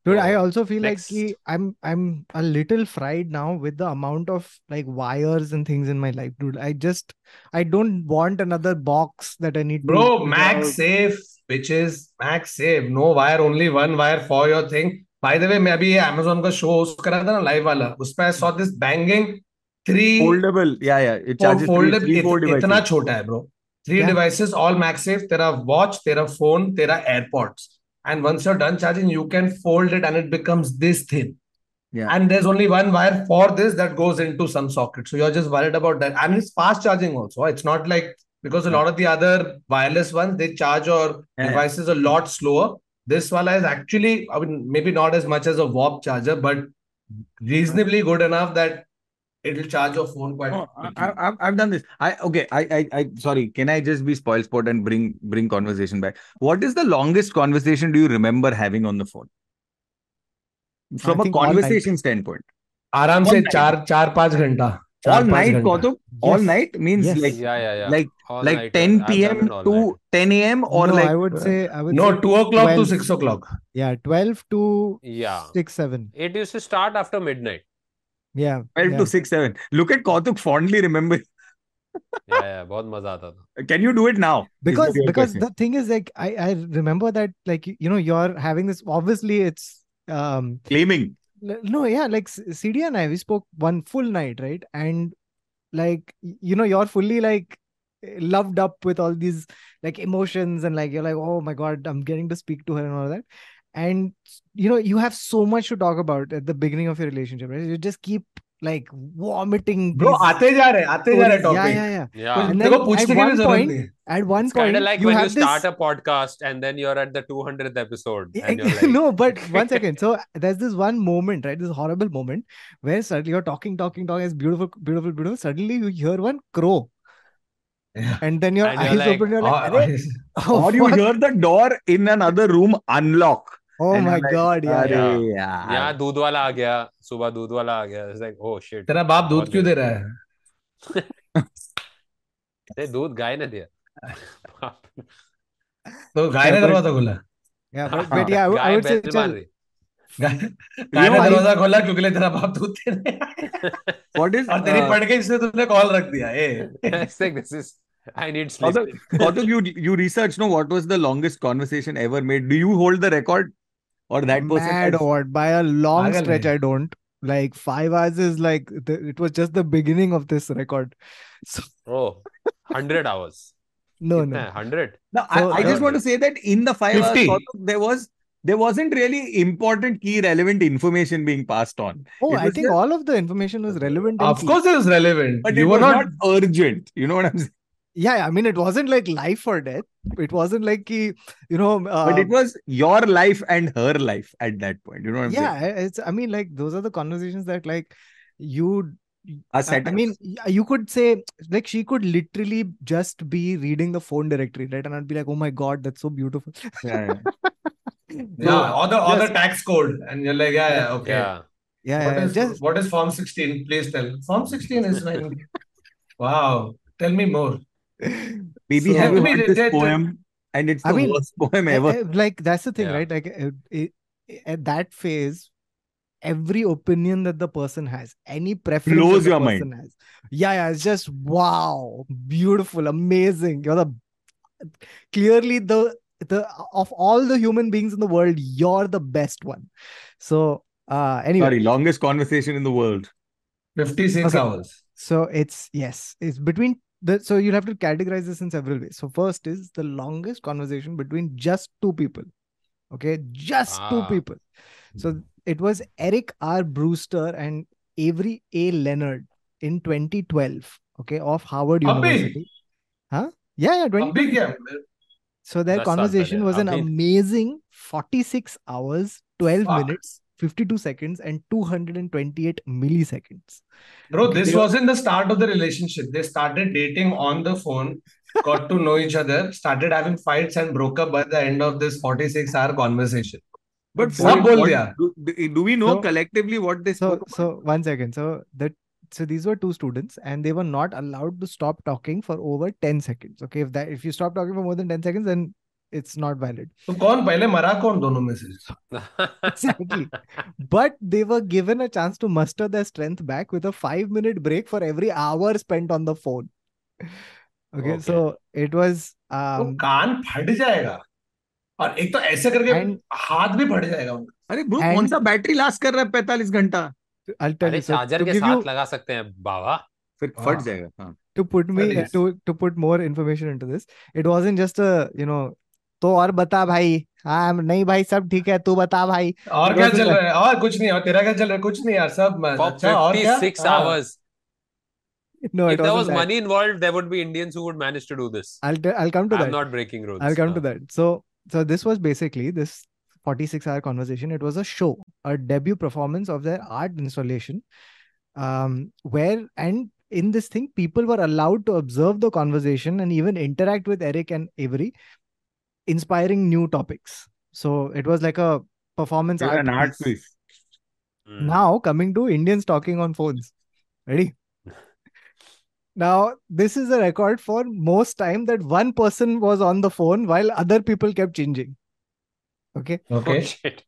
dude i also feel Next. like i'm i'm a little fried now with the amount of like wires and things in my life dude. I just i don't want another box that i need bro MagSafe which is MagSafe. No wire only one wire for your thing. By the way मैं अभी Amazon का show host कर रहा था live वाला। उस I saw this banging three foldable. Yeah yeah. It charges foldable three, three, four इत, इतना छोटा bro. Three yeah. devices all MagSafe Tera watch tera phone tera AirPods and once you're done charging you can fold it and it becomes this thin. Yeah. and there's only one wire for this that goes into some socket. So you're just worried about that. And it's fast charging also. It's not like because a lot of the other wireless ones they charge your Yeah. devices a lot slower. This one is actually I mean maybe not as much as a warp charger but reasonably good enough that it'll charge your phone quite No, I, quickly. I, I've- I've done this. I okay. I, I, I. Sorry. Can I just be spoil sport and bring bring conversation back? What is the longest conversation do you remember having on the phone? From a think all night. conversation standpoint, आराम All से night. चार चार पाँच घंटा चार all पाँच night, घंटा Kautuk. All Yes. night means Yes. like yeah yeah yeah like all like night. 10 I've done p.m. it all to night. 10 a.m. or no, like I would say I would No, say two o'clock to 12. six o'clock. yeah, 12 to yeah 6, 7. it used to start after midnight Yeah. 12 yeah. to 6 7. Look at Kautuk fondly remember. yeah yeah बहुत मजा आता था Can you do it now? Is the Because real because question. the thing is like I I remember that like you, you know you're having this obviously it's um claiming. L- No, yeah, like C- CD and I, we spoke one full night, right? And like, y- you know, you're fully like loved up with all these like emotions and like you're like, oh my god, I'm getting to speak to her and all that. and you know you have so much to talk about at the beginning of your relationship right? You just keep like vomiting bro aate ja rahe aate ja rahe topic. yeah yeah. Yeah, yeah. and then at one point at one point kind of like you when you start this... a podcast and then you're at the 200th episode and you're like... no but one second. So there's this one moment right? This horrible moment where suddenly you're talking talking talking it's beautiful beautiful beautiful. Suddenly you hear one crow. Yeah. And then your and eyes like, open, you're like, oh, oh, or you hear the door in another room unlock. Oh my like, god, yeah, "Arey yeah. यहाँ दूध वाला आ गया सुबह दूध वाला आ गया it's like oh shit तेरा बाप दूध क्यों दे रहा है नहीं दूध गाय ने दिया तो गाय ने दरवाज़ा खोला yeah, I would- I गाय चल, ने दरवाज़ा खोला क्योंकि ले तेरा बाप दूध देने आया। What is और तेरी uh, पढ़ के इसने तुझे कॉल रख दिया ए it's like I need sleep Kautav, Kautav, you you research no what was the longest conversation ever made? Do you hold the record, or that Mad person. Mad or by a long stretch, hai. I don't like five hours is like the, it was just the beginning of this record. So oh, 100 hours. No, no, 100. No, I, I just uh, want to say that in the five 50. hours, there was there wasn't really important key relevant information being passed on. Oh, I think just... all of the information was relevant. Of key. course, it was relevant. But you it were was not... not urgent. You know what I'm saying? Yeah, I mean, it wasn't like life or death. It wasn't like ki, you know. Uh, but it was your life and her life at that point. You know what I'm yeah, saying? it's. I mean, like those are the conversations that like you. A I, I setup. mean, you could say like she could literally just be reading the phone directory, right? And I'd be like, oh my god, that's so beautiful. Yeah, yeah. yeah or the or the tax code and you're like yeah yeah okay yeah Yeah, What yeah, is just what is Form 16? Please tell. Form 16 is like wow. Tell me more. Baby, So- have you Maybe heard this poem? And it's I the mean, worst poem ever. Like that's the thing, Yeah. right? Like uh, it, at that phase, every opinion that the person has, any preference Blows that the your mind. person has, yeah, yeah, it's just wow, beautiful, amazing. You're the clearly the the of all the human beings in the world, you're the best one. So, uh, anyway, Sorry, longest conversation in the world. 56 Okay. hours. So it's yes, it's between so you'll have to categorize this in several ways. So first is the longest conversation between just two people. Okay, just ah. two people. So hmm. it was Eric R. Brewster and Avery A. Leonard in 2012. Okay, of Howard Abhi. University. Huh? Yeah, yeah, 2012. Yeah. So their That's conversation was Abhi. an amazing 46 hours, 12 Fuck. minutes 52 seconds and 228 milliseconds. Bro, this wasn't the start of the relationship. They started dating on the phone, got to know each other, started having fights, and broke up by the end of this 46 hour conversation. But what, what, do, do, we know so, collectively what they so so one second so that so these were two students and they were not allowed to stop talking for over 10 seconds okay if that if you stop talking for more than 10 seconds then it's not valid. तो कौन पहले मरा कौन दोनों में से Exactly. But they were given a chance to muster their strength back with a five minute break for every hour spent on the phone. Okay, Okay. so it was तो um कान फट जाएगा और एक तो ऐसे करके And- हाथ भी फट जाएगा उनका अरे ब्रो And- कौन सा बैटरी लास्ट कर रहा है 45 घंटा I'll tell अरे you so चार्जर to के give साथ you लगा सकते हैं बाबा फिर हाँ। फट जाएगा हाँ to put me That is- to to put more information into this it wasn't just a you know तो और बता भाई। हाँ नहीं भाई सब ठीक है तू बता भाई। और क्या चल रहा है? और कुछ नहीं और तेरा क्या चल रहा है? कुछ नहीं यार सब मैं फॉर अच्छा और फिफ्टी क्या? सिक्स हाँ। Hours no if it there was was money that involved there would be Indians who would manage to do this I will come to I am that not breaking rules I come to that so so this was basically this 46 hour conversation it was a show a debut performance of their art installation um where in this thing people were allowed to observe the conversation and even interact with eric and avery. inspiring new topics so it was like a performance You're art an art piece. piece. mm. Now coming to Indians talking on phones. Ready? Now this is a record for most time that one person was on the phone while other people kept changing. Okay. Okay oh shit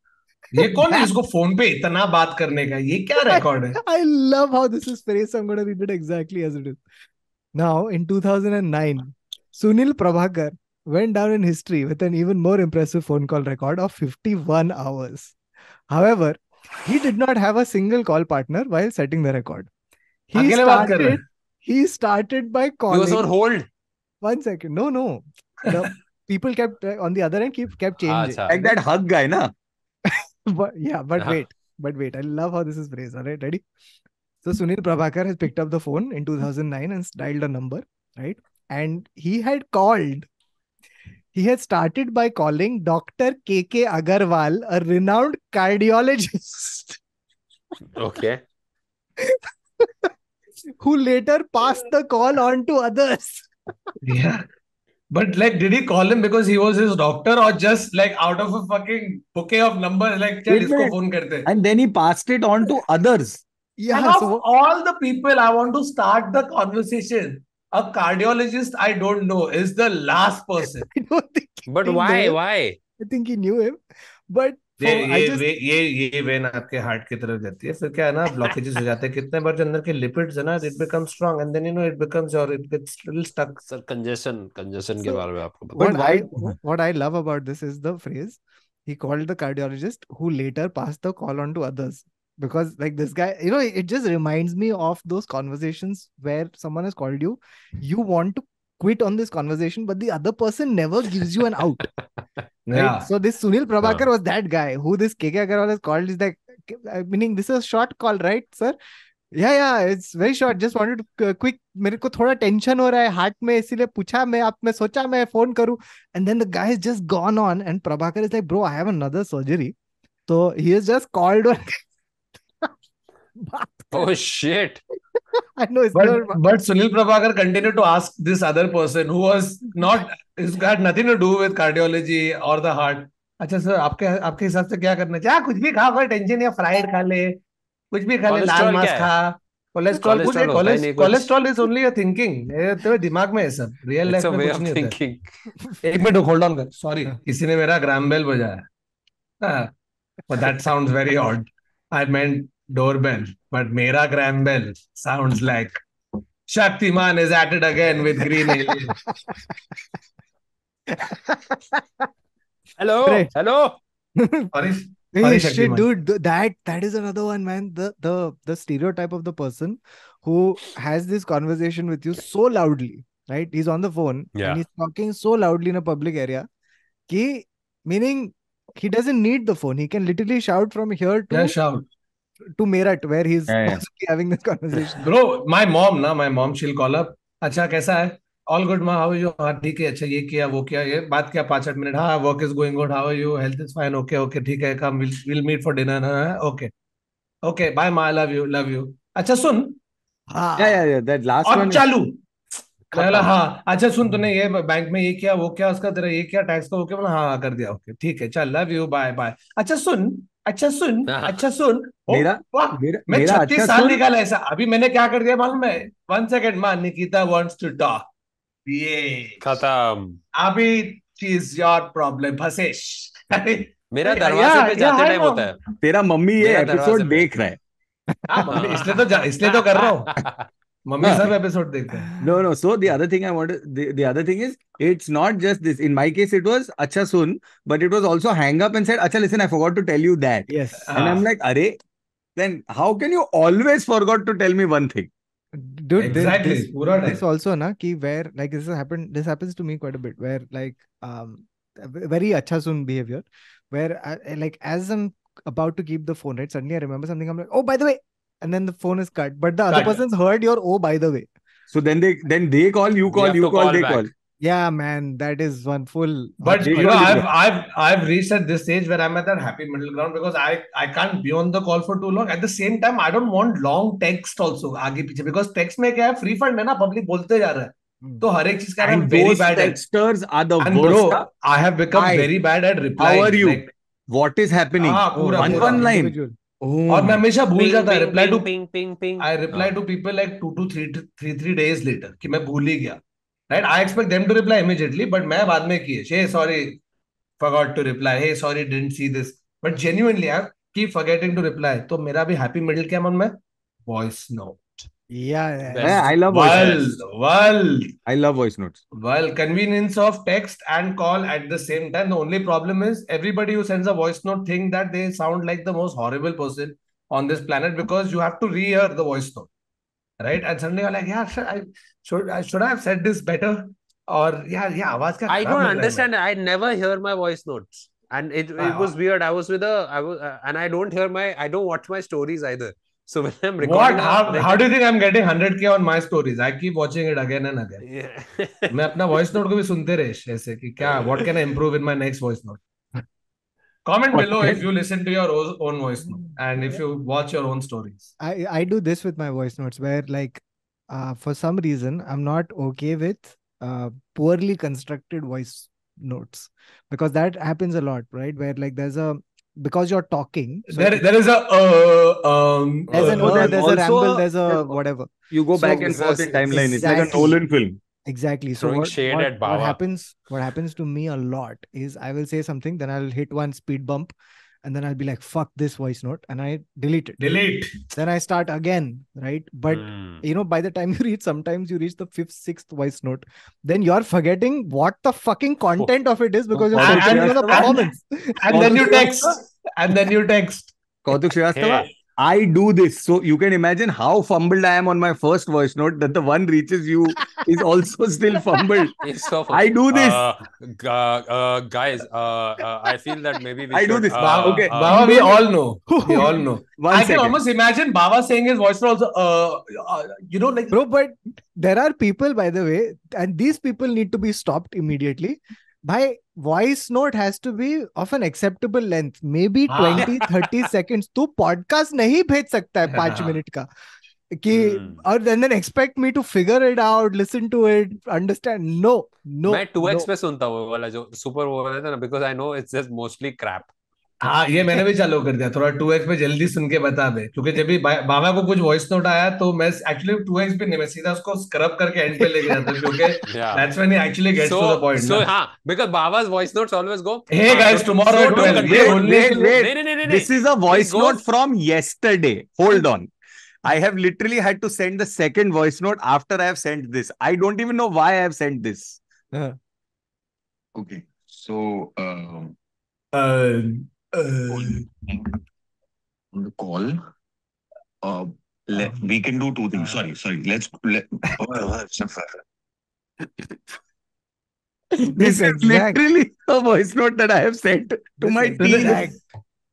ये कौन है इसको phone पे इतना बात करने का ये क्या रिकॉर्ड है I love how this is phrased. So I'm going to read it exactly as it is. Now, in 2009, Sunil Prabhakar went down in history with an even more impressive phone call record of 51 hours. However, he did not have a single call partner while setting the record. He started, he started by calling. He was on hold. One second. No, no. The people kept uh, on the other end keep kept changing. like that hug guy, na? but yeah, but uh-huh. wait, but wait. I love how this is phrased. All right, ready? So Sunil Prabhakar has picked up the phone in 2009 and dialed a number, right? And he had called he has started by calling Dr. K.K. Agarwal a renowned cardiologist. Okay. who later passed the call on to others. yeah. But like, did he call him because he was his doctor or just like out of a fucking bouquet of numbers? Like, isko phone karte. and then he passed it on to others. Yeah. And so... of all the people, I want to start the conversation. A cardiologist I don't know is the last person. I don't think But why? him. Why? I think he knew him. But ये ये just वे, ये ये when आपके heart की तरफ़ जाती है फिर क्या है ना ब्लॉकेजेस हो जाते हैं कितने बार जो अंदर के लिपिड्स है ना it becomes strong and then you know it becomes और it gets little stuck sir congestion congestion के बारे में आपको why- what I love about this is the phrase he called the cardiologist who later passed the call on to others because like this guy you know it just reminds me of those conversations where someone has called you you want to quit on this conversation but the other person never gives you an out right yeah so this sunil prabhakar Yeah. was that guy who this kk agarwal has called is like uh, meaning this is a short call right sir yeah yeah it's very short just wanted to quick मेरे को थोड़ा tension हो रहा है heart में इसीलिए पूछा मैं आप मैं सोचा मैं फोन करूं and then the guy has just gone on and prabhakar is like bro i have another surgery so he has just called one Oh shit. i know it's but not but Sunil Prabhakar continued to ask this other person who was not it's got nothing to do with cardiology or the heart अच्छा sir आपके आपके हिसाब से क्या करना चाहिए हाँ, कुछ भी खा कोई टेंशन या फ्राइड खा ले कुछ भी खा ले लाल मांस है? खा कोलेस्ट्रॉल कुछ कोलेस्ट्रॉल ही नहीं इज़ ओनली अ थिंकिंग ये तो दिमाग में है सब रियल It's लाइफ a में way कुछ of नहीं होता है thinking. एक मिनट होल्ड ऑन कर सॉरी किसी ने मेरा ग्राम बेल बजाया but that sounds very odd i meant doorbell but mera gram bell sounds like shaktiman is at it again with green alien Hello. Great. Hello. sorry Hey, Sorry, shit, Shaktiman. dude, that that is another one, man. The the the stereotype of the person who has this conversation with you so loudly, right? He's on the phone Yeah. and he's talking so loudly in a public area, ki, meaning he doesn't need the phone. He can literally shout from here to yeah shout to Meerut, where he's Yeah, yeah. possibly having this conversation. bro my mom na my mom she'll call up अच्छा कैसा है all good माँ how you हाँ ठीक है अच्छा ये किया वो किया ये बात किया पाँच आठ मिनट हाँ work is going good how you health is fine okay okay ठीक है come will will meet for dinner okay okay bye माँ लव यू लव यू अच्छा सुन Ah, Yeah, yeah, yeah. That last और one. चालू। बोला हाँ अच्छा सुन तूने ये बैंक में ये किया वो किया उसका तेरा ये किया टैक्स का ओके बोला हाँ हाँ कर दिया ओके ठीक है चल लव यू बाय बाय अच्छा सुन अच्छा सुन अच्छा सुन। ओ, मेरा- वाह, मेरा मैं मेरा छत्तीस अच्छा साल निकाला ऐसा। अभी मैंने क्या कर दिया मालूम है? वन सेकेंड माँ निकिता वांट्स टू टॉक ये खत्म। अभी चीज़ योर प्रॉब्लम फसेश मेरा दरवाजे पे जाते टाइम होता है। तेरा मम्मी ये एपिसोड देख रहा है। हाँ इसलिए तो इसलिए तो कर रहा हूँ। मम्मी हाँ। सब एपिसोड देखते हैं No, no. So the other thing I wanted, the, the other thing is, it's not just this. In my case, it was Acha Sun, but it was also hang up and said, Acha, listen, I forgot to tell you that. yes. And I'm Ah. like, Are, then how can you always forgot to tell me one thing? Dude, this- Exactly, this, पूरा this time. also na ki where like this has happened this happens to me quite a bit where like um a v- very acha sun behavior where I, I, like as I'm about to keep the phone right suddenly I remember something I'm like oh by the way and then the phone is cut but the other Cut. person's heard your oh by the way So then they then they call, you call, have you to call, call they back. call. yeah man that is one full But They you know, got it, I've bro. I've I've reached at this stage where I'm at that happy middle ground because I I can't be on the call for too long. At the same time, I don't want long text also आगे पीछे because text में क्या है free fund है ना public बोलते जा रहा है Hmm. तो हर एक चीज का I'm And very those bad at texters are the and worst. bro huh? I have become Hi. very bad at replying. How are you? Like, What is happening? हाँ पूरा one- पूरा one line. individual. और मैं हमेशा भूल ping, जाता reply to ping ping ping I reply to people like two two three three three days later कि मैं भूल ही गया। Right I expect them to reply immediately but मैं बाद में किए। Sorry forgot to reply hey sorry didn't see this but genuinely I keep forgetting to reply तो मेरा भी हैप्पी मिडिल क्या मन में? Voice no Yeah, yeah, yeah. I love world, voice world. I love voice notes. Well, convenience of text and call at the same time. The only problem is everybody who sends a voice note think that they sound like the most horrible person on this planet because you have to re-hear the voice note, right? And suddenly you're like, yeah, should I should I, should I have said this better? Or yeah, yeah, I don't understand. I never hear my voice notes, and it, it was weird. I was with a I was uh, and I don't hear my I don't watch my stories either. So when I'm What? recording, How, I'm like- how do you think I'm getting 100k on my stories? I keep watching it again and again. Yeah. मैं अपना voice note को भी सुनते रहे ऐसे कि क्या what can I improve in my next voice note comment What below can- if you listen to your own, own voice note and if you watch your own stories I I do this with my voice notes where like uh for some reason I'm not okay with uh poorly constructed voice notes because that happens a lot, right? Where like there's a because you're talking, so there there is a uh, um there's an uh, there's there's a ramble, there's a whatever. You go So back and forth in timeline. It's like a exactly. Nolan film. Exactly. So what, shade what, at what happens what happens to me a lot is I will say something, then I'll hit one speed bump, and then I'll be like, fuck this voice note, and I delete it. delete Then I start again, right? But Hmm. you know, by the time you reach, sometimes you reach the fifth, sixth voice note, then you're forgetting what the fucking content of it is because you're And- focusing on the and- performance. and then you text and then you text Kautuk Srivastava, Hey. I do this. So you can imagine how fumbled I am on my first voice note that the one reaches you is also still fumbled. It's so I do this. Uh, gu- uh, guys, uh, uh, I feel that maybe we I do this. Uh, Baba, okay. uh, Baba, we all know we all know One I can almost imagine Baba saying his voice note also uh, uh you know like Bro, but there are people, by the way, and these people need to be stopped immediately. भाई voice note has to be of an acceptable length maybe twenty thirty second तू podcast नहीं भेज सकता है पाँच हाँ। Minute का। कि हम्म। और then then expect me to figure it out listen to it understand no no मैं 2x no. पे सुनता हूँ वाला जो सुपर वो रहता है ना because I know it's just mostly crap हाँ ये मैंने भी चालू कर दिया थोड़ा टू एक्स पे जल्दी सुन के बता दे क्योंकि जब भी बाबा को कुछ वॉइस नोट आया तो मैं एक्चुअली टू एक्स पे नहीं मैं सीधा उसको स्क्रब करके एंड पे लेके जाता हूँ क्योंकि that's when he actually gets to the point so हाँ because बाबास voice notes always go hey guys tomorrow at ये only this is a voice note from yesterday hold on I have literally had to send the second voice note after I have sent this. I don't even know why I have sent this. Uh-huh. Okay. So, um, uh, on the call, uh, let, we can do two things. Sorry, sorry. Let's let. This is literally a voice note that I have sent to This my is team.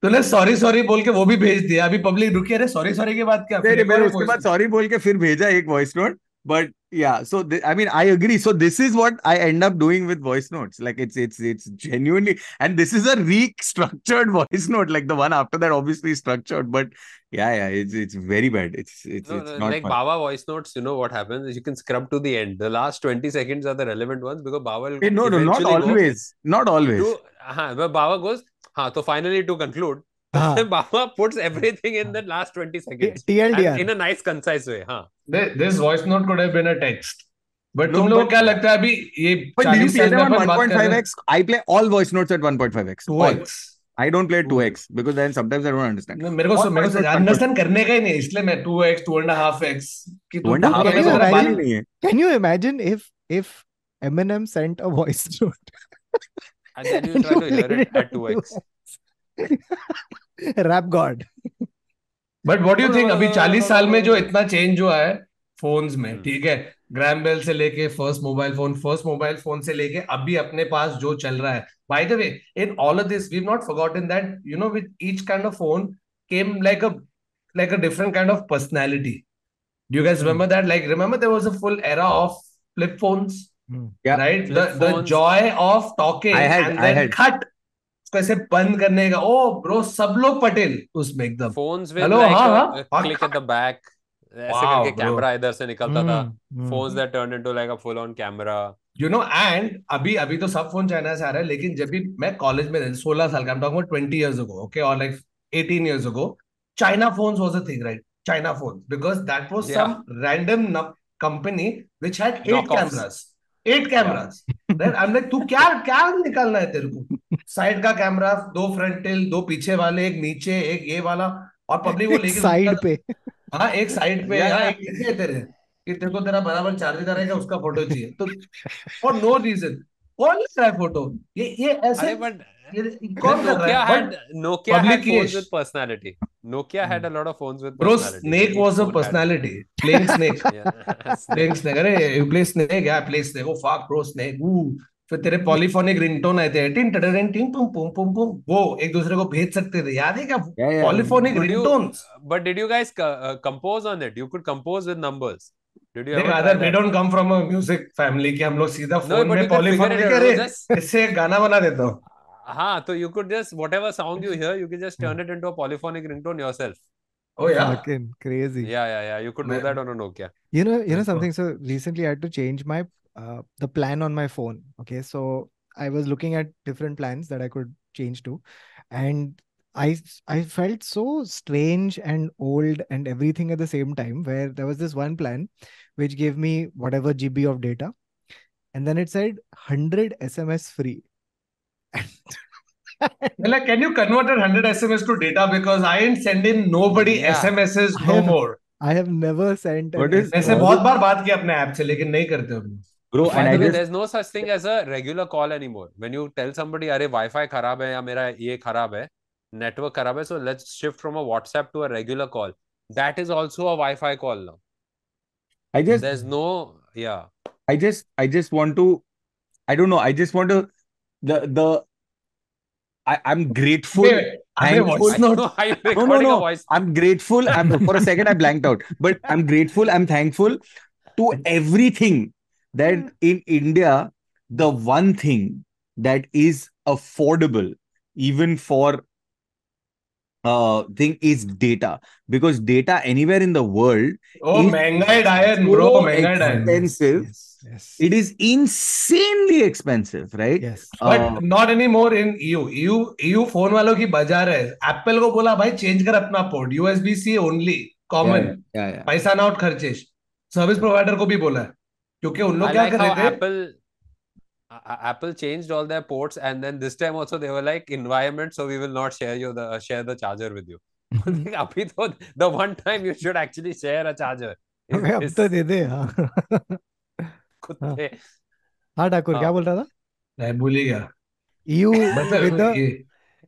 तूने sorry sorry बोल के वो भी भेज दिया अभी public रुकी अरे सॉरी सॉरी के बाद क्या फिर मैंने उसके बाद सॉरी बोल के फिर भेजा एक voice note but yeah so th- i mean i agree. So this is what i end up doing with voice notes. Like it's it's it's genuinely and this is a restructured voice note like the one after that obviously structured but yeah yeah it's it's very bad. It's it's No, it's no, not like fun. Baba voice notes, you know what happens is you can scrub to the end. The last 20 seconds are the relevant ones because Baba will Hey, no no not always. Not always. to, हाँ, but Baba goes, हाँ, so finally to conclude, हाँ. Baba puts everything in the last 20 seconds. TLDR. And in a nice, concise way. हाँ. This, voice note could have been a text. But तुम लोगों क्या लगता है अभी ये but do you 40 play साल में them on अपन बात कर रहे हैं 1.5x i play all voice notes at 1.5x all 2x. i don't play 2x because then sometimes i don't understand मेरे को मेरे को अंडरस्टैंड करने का ही नहीं इसलिए मैं 2x 2.5x कि two and a तू half Can को you तेरा imagine? बन- नहीं है Can you imagine if if Eminem sent a voice note? And then you try to hear it at 2x. Rap god but what you think अभी चालीस साल में जो इतना चेंज हुआ है फोन्स में ठीक है? ग्राम बेल से लेके first mobile phone first mobile phone से लेके अभी अपने पास जो चल रहा है। By the way in all of this we not forgot in that you know with each kind of phone came like a like a different kind of personality do you guess remember that like remember there was a full era of flip phone right the joy of talking and cut उसको ऐसे बंद करने का ओ bro सब लोग पटेल उसमें एकदम। Phones with hello हाँ हाँ। क्लिक एट द बैक ऐसे करके कैमरा इधर से निकलता था। Phones that turn into like a full on camera you know and अभी अभी तो सब फ़ोन चाइना से आ रहा है लेकिन जब भी मैं कॉलेज में सोलह साल का I am talking twenty years ago okay और like eighteen years ago China phones was a thing right China phone because that was some random company which had eight cameras eight cameras right I am like तू क्या क्या निकालना है तेरे को? Side का camera दो फ्रंटल दो पीछे वाले एक नीचे एक ये वाला और पब्लिक वो लेके साइड पे। हाँ एक साइड पे। Yeah, हाँ एक नीचे है तेरे कि तेरे को तेरा बराबर चार्ज रहेगा उसका फ़ोटो चाहिए। तो फॉर नो रीजन कौन ले रहा है फ़ोटो ये ये ऐसे अरे कौन कर रहा है? had but Nokia had public phones ish. with personality. Nokia had a lot of phones with bro personality. Snake Each was a had- personality playing snake Yeah. Playing snake अरे यू प्ले स्नेक या play snake oh fuck bro snake ऊ फिर तेरे polyphonic ringtone आए थे tin टडरन tin पुम पुम पुम पुम। वो एक दूसरे को भेज सकते थे। याद है क्या? Polyphonic ringtones but did you guys compose on it you could compose with numbers Did you rather we don't come from a music family कि हम लोग सीधा फ़ोन में पॉलीफोनिक करे। इससे गाना बना देता हूँ। हाँ तो you could just whatever sound you hear you can just turn it into a polyphonic ringtone yourself Oh yeah, fucking crazy. Yeah, yeah, yeah. You could do that on a Nokia. You know, you know something. So recently, I had to change my uh, the plan on my phone. Okay, so I was looking at different plans that I could change to, and I I felt so strange and old and everything at the same time. Where there was this one plan, which gave me whatever GB of data, and then it said hundred SMS free. like can you convert that 100 SMS to data because I ain't sending nobody Yeah. SMSs I no have- more I have never sent. What an is- ऐसे SMS. बहुत बार बात की अपने app से लेकिन नहीं करते हम लोग Bro, By and the I way, just there's no such thing as a regular call anymore. When you tell somebody, "अरे Wi-Fi खराब है या मेरा ये खराब है, network खराब है," so let's shift from a WhatsApp to a regular call. That is also a Wi-Fi call now. I just There's no, yeah. I just I just want to I don't know. I just want to the the I, I'm grateful. अबे अबे Thankful. voice note No, I'm No, no, recording a no. voice. I'm grateful. I'm for a second I blanked out. But I'm grateful. I'm thankful to everything that mm. in India, the one thing that is affordable, even for uh thing is data. Because data anywhere in the world oh is महँगाई डायन bro so expensive. Yes, yes, It is insanely expensive, right? yes. But Uh, not anymore in you you you phone वालों की बाज़ार है Apple को बोला भाई change कर अपना port USB C only yeah, yeah, yeah, yeah. पैसा नॉट खर्चेश सर्विस प्रोवाइडर को भी बोला है क्योंकि उन लोग क्या कर रहे थे Apple changed all their ports, and then this time also they were like environment, so we will not share you the uh, share the charger with you. अभी तो the one time you should actually share a charger. अबे अब तो दे दे हाँ कुत्ते. हाँ ठाकुर क्या हाँ. बोल रहा था मैं भूल ही गया with मतलब the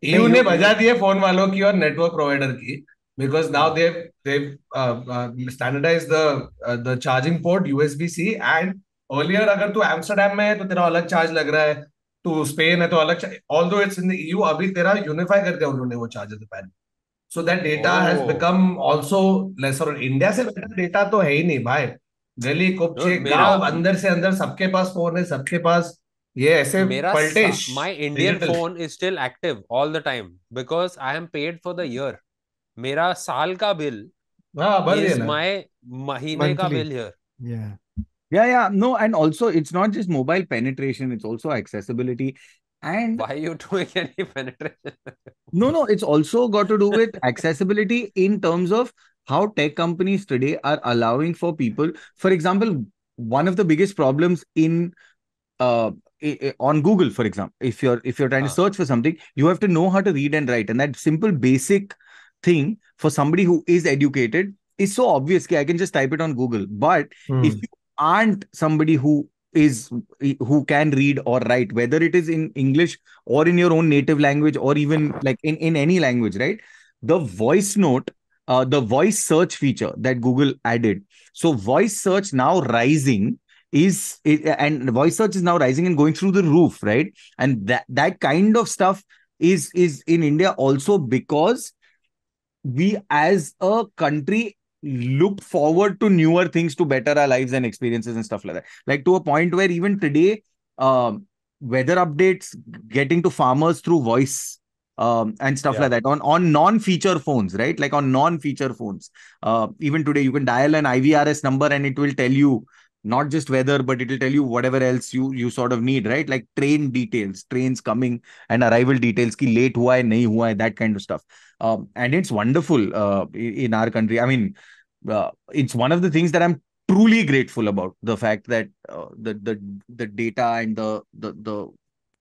ये ने बजा दिए फ़ोन वालों की और नेटवर्क प्रोवाइडर की because now they've they've uh, uh, standardized the uh, the charging port USB C and earlier अगर तू एम्स्टरडेम में है तो तेरा अलग चार्ज लग रहा है। तू स्पेन है तो अलग although it's in the EU अभी तेरा यूनिफाई कर दिया उन्होंने वो चार्जेस पैन so that data oh. has become also lesser. India से बेटर डेटा तो है ही नहीं भाई। गली कुपचे गाँव अंदर से अंदर सबके पास फ़ोन है सबके पास ये ऐसे मेरा पलटेश my Indian phone is still active all the time because I am paid for the year मेरा साल का बिल हाँ भर is देना my महीने का Monthly. Bill here. yeah Yeah, yeah. No, and also it's not just mobile penetration, it's also accessibility. And Why are you doing any penetration? no, no, it's also got to do with accessibility in terms of how tech companies today are allowing for people. For example, one of the biggest problems in uh i- i- on Google, for example, if you're if you're trying to Ah. search for something, you have to know how to read and write. And that simple basic thing for somebody who is educated is so obvious. I can just type it on Google. But Hmm. if you aren't somebody who is who can read or write whether it is in english or in your own native language or even like in, in any language right the voice note uh, the voice search feature that google added so voice search now rising is and voice search is now rising and going through the roof right and that that kind of stuff is is in india also because we as a country look forward to newer things to better our lives and experiences and stuff like that. Like to a point where even today um weather updates getting to farmers through voice um and stuff Yeah. like that on on non-feature phones right? Like on non-feature phones. Uh even today you can dial an ivrs number and it will tell you not just weather but it will tell you whatever else you you sort of need right like train details trains coming and arrival details ki late hua hai nahi hua hai that kind of stuff um, and it's wonderful uh, in our country. I mean, uh, it's one of the things that I'm truly grateful about the fact that uh, the the the data and the the the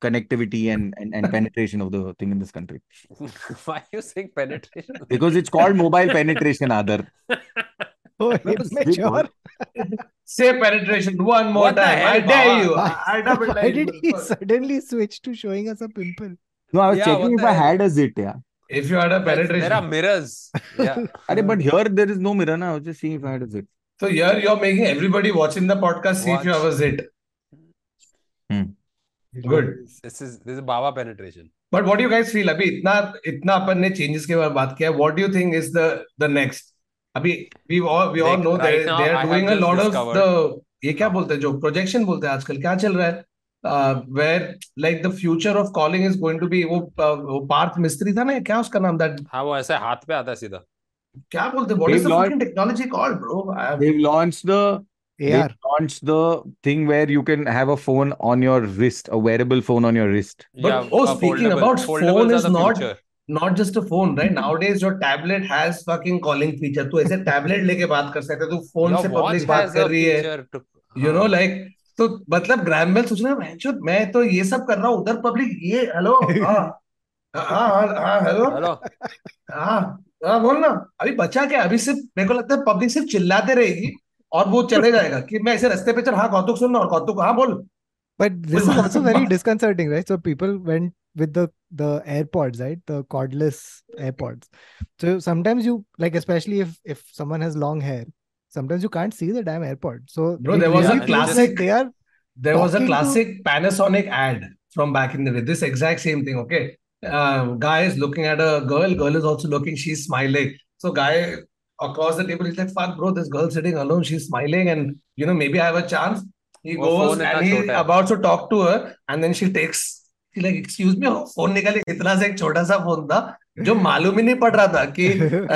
connectivity and, and and penetration of the thing in this country Why are you saying penetration? because it's called mobile penetration. Other oh immature Say penetration one more What time. I dare you. I, double why did he suddenly switch to showing us a pimple No, I was Yeah, checking if I had a zit, yeah. If you had a penetration. There are mirrors. Yeah. Arey, but here there is no mirror now. I was just seeing if I had a zit. So here you're making everybody watching the podcast see Watch. if you have a zit. Good. This is this is Baba penetration. But what do you guys feel? अभी इतना इतना अपन ने changes के बारे में बात किया है. What do you think is the the next? अभी we all we all know they are doing a lot of the ये क्या बोलते हैं जो प्रोजेक्शन बोलते हैं आजकल क्या चल रहा है where like the future of calling is going to be वो uh, वो पार्थ मिस्त्री था ना क्या उसका नाम दैट हाँ वो ऐसे हाथ पे आता है सीधा क्या बोलते हैं what is the fucking technology called bro they have launched the AR. They launched the thing where you can have a phone on your wrist, a wearable phone on your wrist. But yeah, oh, speaking foldable. about phone is not. Not just a phone, right? Nowadays, your tablet has fucking calling feature. तू ऐसे tablet लेके बात कर सकता है तू phone से public बात कर रही है यू नो हाँ. लाइक तो मतलब ग्रैम बेल सोच रहा है "भैंचोद, मैं तो ये सब कर रहा हूँ उधर पब्लिक ये हेलो हाँ हाँ हाँ हाँ हेलो हेलो हाँ हाँ बोल ना अभी बचा क्या अभी सिर्फ़ मेरे को लगता है पब्लिक सिर्फ़ चिल्लाते रहेगी और वो चले जाएगा कि मैं ऐसे रास्ते पे चल हाँ कौतुक सुन और कौतुक हाँ बोल But this is also very disconcerting, right? So people went with the the AirPods, right? The cordless AirPods. So sometimes you like, especially if if someone has long hair, sometimes you can't see the damn AirPods. So no, there was really a classic. Like they are there was a classic to... Panasonic ad from back in the day. This exact same thing. Okay, guys guy is looking at a girl. Girl is also looking. She's smiling. So guy across the table, he's like, "Fuck, bro, this girl sitting alone. She's smiling, and you know maybe I have a chance." He goes and he's about to talk to her, and then she takes Like, "Excuse me, phone निकाले इतना सा एक छोटा सा phone था जो मालूम ही नहीं पड़ रहा था कि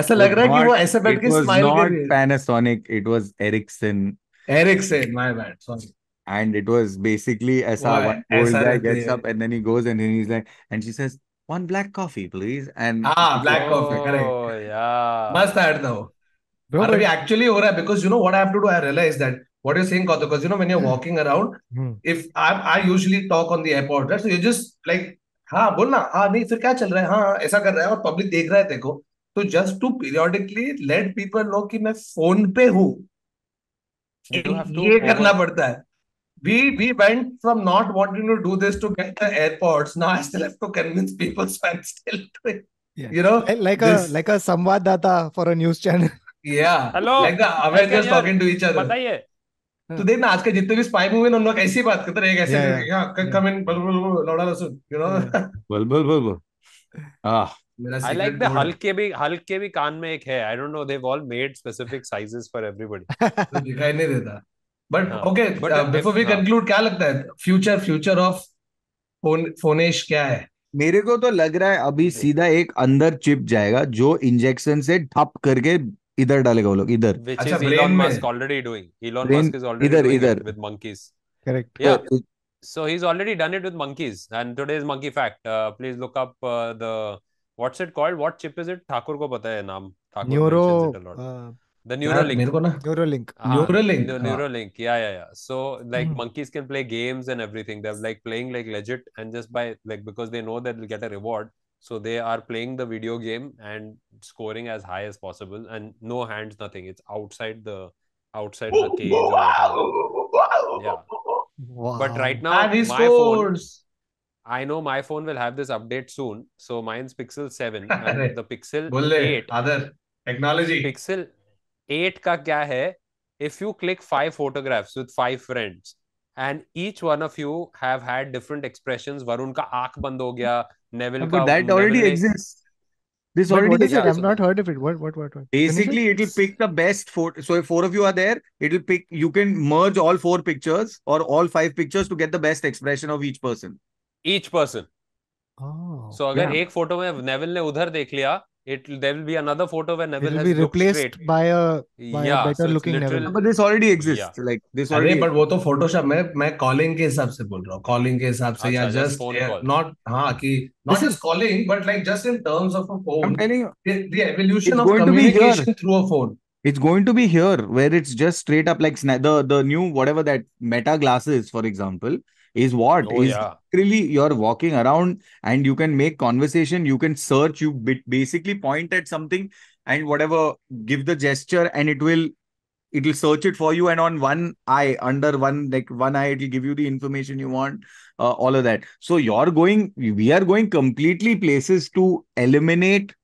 ऐसा लग रहा है कि वो ऐसे बैठ के स्माइल कर not रही है Panasonic, it was Ericsson. Ericsson, my bad. Sorry. And it was basically ऐसा Why? one old guy gets up and then he goes and then he's like, and she says, one black coffee, please. And Ah, black oh, coffee, correct. Oh, yeah. मस्त ad था वो bro. But, actually हो रहा है because you know what I have to do I realize that what you're saying Kautuk because you know when you're walking around Hmm. if I I usually talk on the airport right so you just like हाँ बोलना हाँ नहीं फिर क्या चल रहा है हाँ ऐसा कर रहा है और पब्लिक देख रहा है तेको तो just to periodically let people know कि मैं फ़ोन पे हूँ You have to ये करना पड़ता है we we went from not wanting to do this to get the airports now I still have to convince people so I'm still doing Yeah. you know like, like a like a samvadata for a news channel. yeah Hello, like the Avengers talking to each other बताइए हाँ। तो देख ना आज का जितने भी spy movie उन लोग ऐसी बात करते रहे कैसे कम इन बल बल लौड़ा लसुन यू नो बल बल बल बल। आई लाइक द हल्क के भी हल्क के भी कान में एक है I don't know they have all made specific sizes for everybody दिखाई नहीं देता। But okay before we conclude क्या लगता है? फ्यूचर फ्यूचर ऑफ़ फ़ोन फोनेश क्या है? मेरे को तो लग रहा है अभी सीधा एक अंदर चिप जाएगा जो इंजेक्शन से ठप करके इधर डालेगा वो लोग इधर which अच्छा, is Elon Musk already doing Elon Brain- Musk is already इधर- doing इधर। it with monkeys Correct. yeah तो so he's already done it with monkeys and today's monkey fact uh, please look up uh, the what's it called what chip is it Thakur को पता है नाम Thakur Neuro mentions it a lot uh, the Neuralink मेरे को ना Neuralink. हाँ, Neuralink, Neu- हाँ. Neuralink, yeah, yeah, yeah. So like Mhm. monkeys can play games and everything. They're like playing like legit, and just by like because they know that they'll get a reward, so they are playing the video game and scoring as high as possible and no hands nothing. It's outside the outside the cage yeah. Wow. but right now and he my scores. phone i know my phone will have this update soon. So mine's pixel 7 and the pixel 8 other technology. Pixel 8 ka kya hai? If you click five photographs with five friends and each one of you have had different expressions varun ka aankh band ho gaya का but that already Neville exists. This But already what is it? I've not heard of it. What what what what? Basically, it? Basically, it'll pick the best four. So if four of you are there, it'll pick. You can merge all four pictures or all five pictures to get the best expression of each person. each person Oh. so अगर Yeah. एक photo में Neville ने उधर देख लिया it there will be another photo where It Neville will has be replaced straight by a by yeah, a better so looking Neville. But this already exists. Yeah. Like this अरे already. But वो तो Photoshop मैं मैं calling के हिसाब से बोल रहा हूँ कॉलिंग के हिसाब से या अच्छा, just phone call. नॉट हाँ कि This is- just calling but like just in terms of a I'm telling you, the evolution It's of going to be here. communication through a phone it's going to be here where it's just straight up like the the new whatever that Meta glasses, for example, is what oh is yeah literally you're walking around and you can make conversation you can search you bit basically point at something and whatever give the gesture and it will it will search it for you and on one eye under one like one eye it will give you the information you want uh, all of that so you're going we are going completely places to eliminate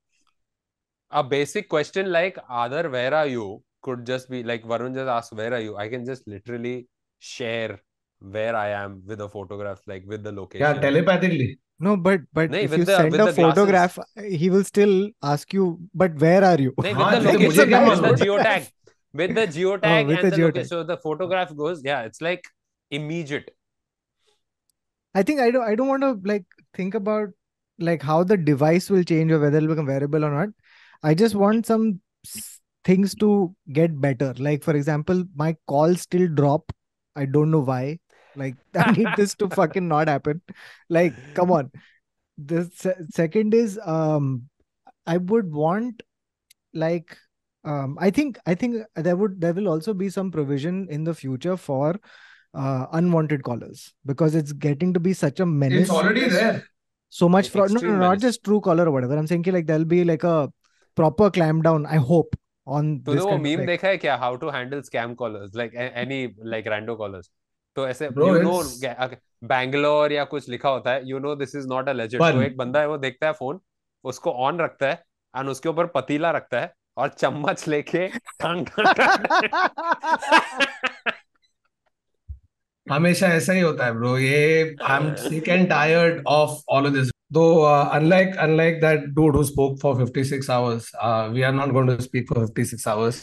a basic question like Aadar, where are you? Could just be like Varun just asked, where are you? I can just literally share where I am with the photographs, like with the location. Yeah, telepathically. No, but but if you the, send a photograph, glasses. he will still ask you, but where are you? With, the geotag. With the geotag and the, geotag. Location, so the photograph goes, yeah, it's like immediate. I think I don't I don't want to like think about like how the device will change or whether it'll become wearable or not. I just want some things to get better. Like for example, my calls still drop. I don't know why. Like, I need this to fucking not happen. Like, come on. The se- second is, um, I would want, like, um, I think, I think there would, there will also be some provision in the future for uh, unwanted callers because it's getting to be such a menace. It's already there. So much fraud. No, no, no not just Truecaller or whatever. I'm saying ki, like there'll be like a proper clamp down. I hope on. तो वो meme देखा है क्या? How to handle scam callers? Like any like rando callers. तो ऐसे you know know, Bangalore या कुछ लिखा होता है you know this is not a legend तो एक बंदा है वो देखता है फ़ोन उसको ऑन रखता है एंड उसके ऊपर पतीला रखता है और चम्मच लेके हमेशा ऐसा ही होता है ब्रो ये I am sick and tired of all of this though unlike unlike that dude who spoke for 56 hours we are not going to speak for 56 hours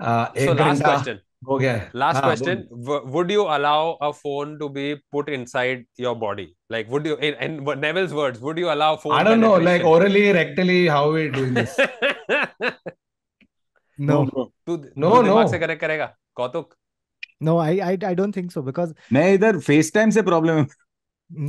एक घंटा question हो गया है last हाँ, question w- would you allow a phone to be put inside your body like would you in, in Neville's words would you allow phone I don't know like penetration? orally rectally how we doing this no, तू No, तू दिमाग no. से connect करेगा Kautuk no, I, I I don't think so because मैं इधर face time से problem है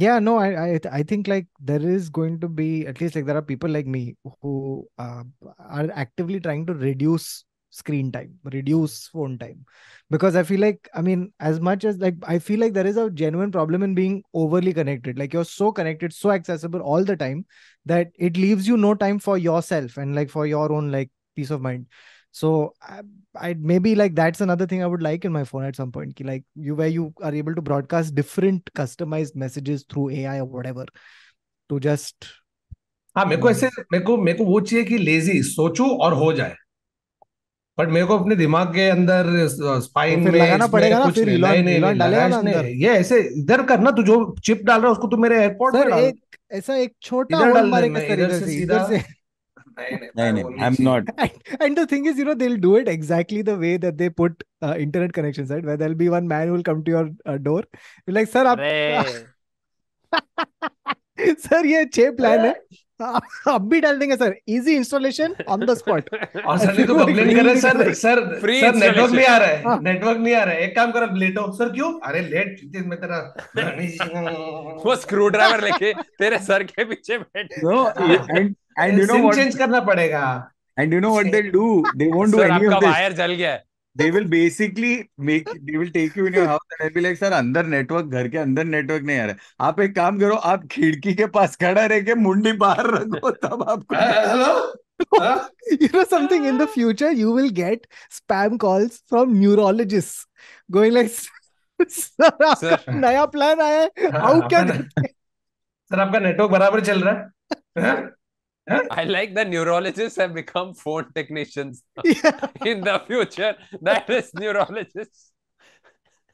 yeah, no, I I I think like there is going to be at least like there are people like me who uh, are actively trying to reduce screen time, reduce phone time. Because I feel like, I mean, as much as like I feel like there is a genuine problem in being overly connected. Like you're so connected, so accessible all the time that it leaves you no time for yourself and like for your own like peace of mind. So I, I maybe like that's another thing I would like in my phone at some point. ki, Like you where you are able to broadcast different customized messages through AI or whatever to just हाँ मेरे को ऐसे मेरे को मेरे को वो चाहिए कि लेजी सोचूं और हो जाए बट मेरे को अपने दिमाग के अंदर स्पाइन तो में लगाना पड़ेगा ना फिर इलॉन नहीं, नहीं, नहीं, नहीं ये ऐसे इधर करना तू जो चिप डाल रहा है उसको तू मेरे एयरपोर्ट पर एक ऐसा एक छोटा होल मारेगा इधर से इधर से। नहीं नहीं I am not and the thing is you know they will do it exactly the way that they put internet connection side where there will be one man will come to your door like sir आप sir ये छह plan है। अब भी डाल देंगे sir. Easy installation on the spot और sir ने तो कंप्लेन करे sir sir Free sir network नहीं आ रहा है। हाँ। नेटवर्क नहीं आ रहा है। एक काम करो लेट हो सर क्यों? अरे लेट मैं तेरा वो स्क्रू ड्राइवर लेके तेरे सर के पीछे बैठ। No and and you know what change करना पड़ेगा। And you know what they do they won't do any of this wire जल गया है। They will basically make they will take you in your house and I'll be like sir अंदर network घर के अंदर network नहीं आ रहा है आप एक काम करो आप खिड़की के पास खड़ा रह के मुंडी बाहर रखो तब आपको hello Huh? you know something in the future you will get spam calls from neurologists going like sir आपका Sir. नया प्लान आया है हाँ, हाउ हैं सर आपका नेटवर्क बराबर चल रहा है हाँ? I like the neurologists have become phone technicians Yeah. in the future. That is neurologists.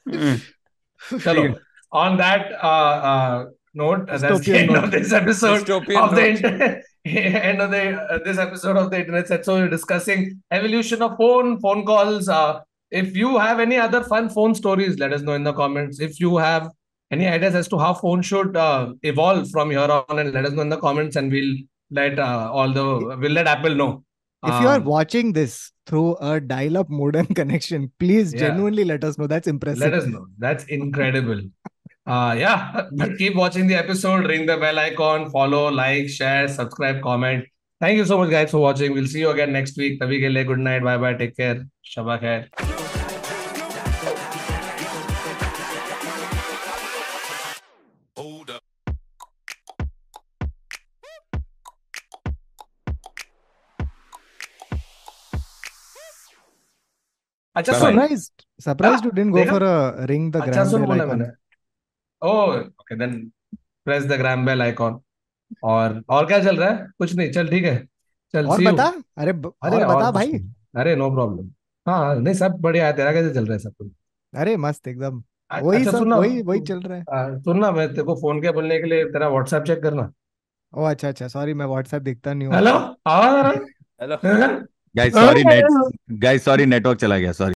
चलो on that uh, uh, note uh, that's the end note. of this episode Dystopian of the note. inter- end of the uh, this episode of the Internet Said So we're discussing evolution of phone phone calls uh, if you have any other fun phone stories let us know in the comments if you have any ideas as to how phone should uh, evolve from here on and let us know in the comments and we'll let uh, all the we'll let apple know If you are Um, watching this through a dial-up modem connection, please Yeah. genuinely let us know. That's impressive. Let us know. That's incredible. Uh, yeah, but keep watching the episode, ring the bell icon, follow, like, share, subscribe, comment. Thank you so much, guys, for watching. We'll see you again next week. Tabhi ke liye, good night. Bye bye. Take care. Shabba khair. अच्छा. सुन Surprised. Surprised you didn't go for a ring the अच्छा सुन बोला मैंने। ओह okay then press the Graham Bell icon और और क्या चल रहा है? कुछ नहीं चल ठीक है। चल और सी यू बता। अरे ब- अरे और और बता कुछ भाई। नहीं। अरे नो प्रॉब्लम हाँ हाँ, नहीं सब बढ़िया है तेरा कैसे चल रहा है सब कुछ? अरे मस्त एकदम। अ- वही अच्छा सब सुन ना। वही वही चल रहा है। आ, सुन ना मैं तेरे को फ़ोन किया बोलने के लिए तेरा व्हाट्सएप चेक करना। ओ अच्छा अच्छा सॉरी मैं व्हाट्सएप देखता नहीं हूँ। हेलो आवाज़ आ रहा Hello. है। Guys sorry net guys sorry network चला गया सॉरी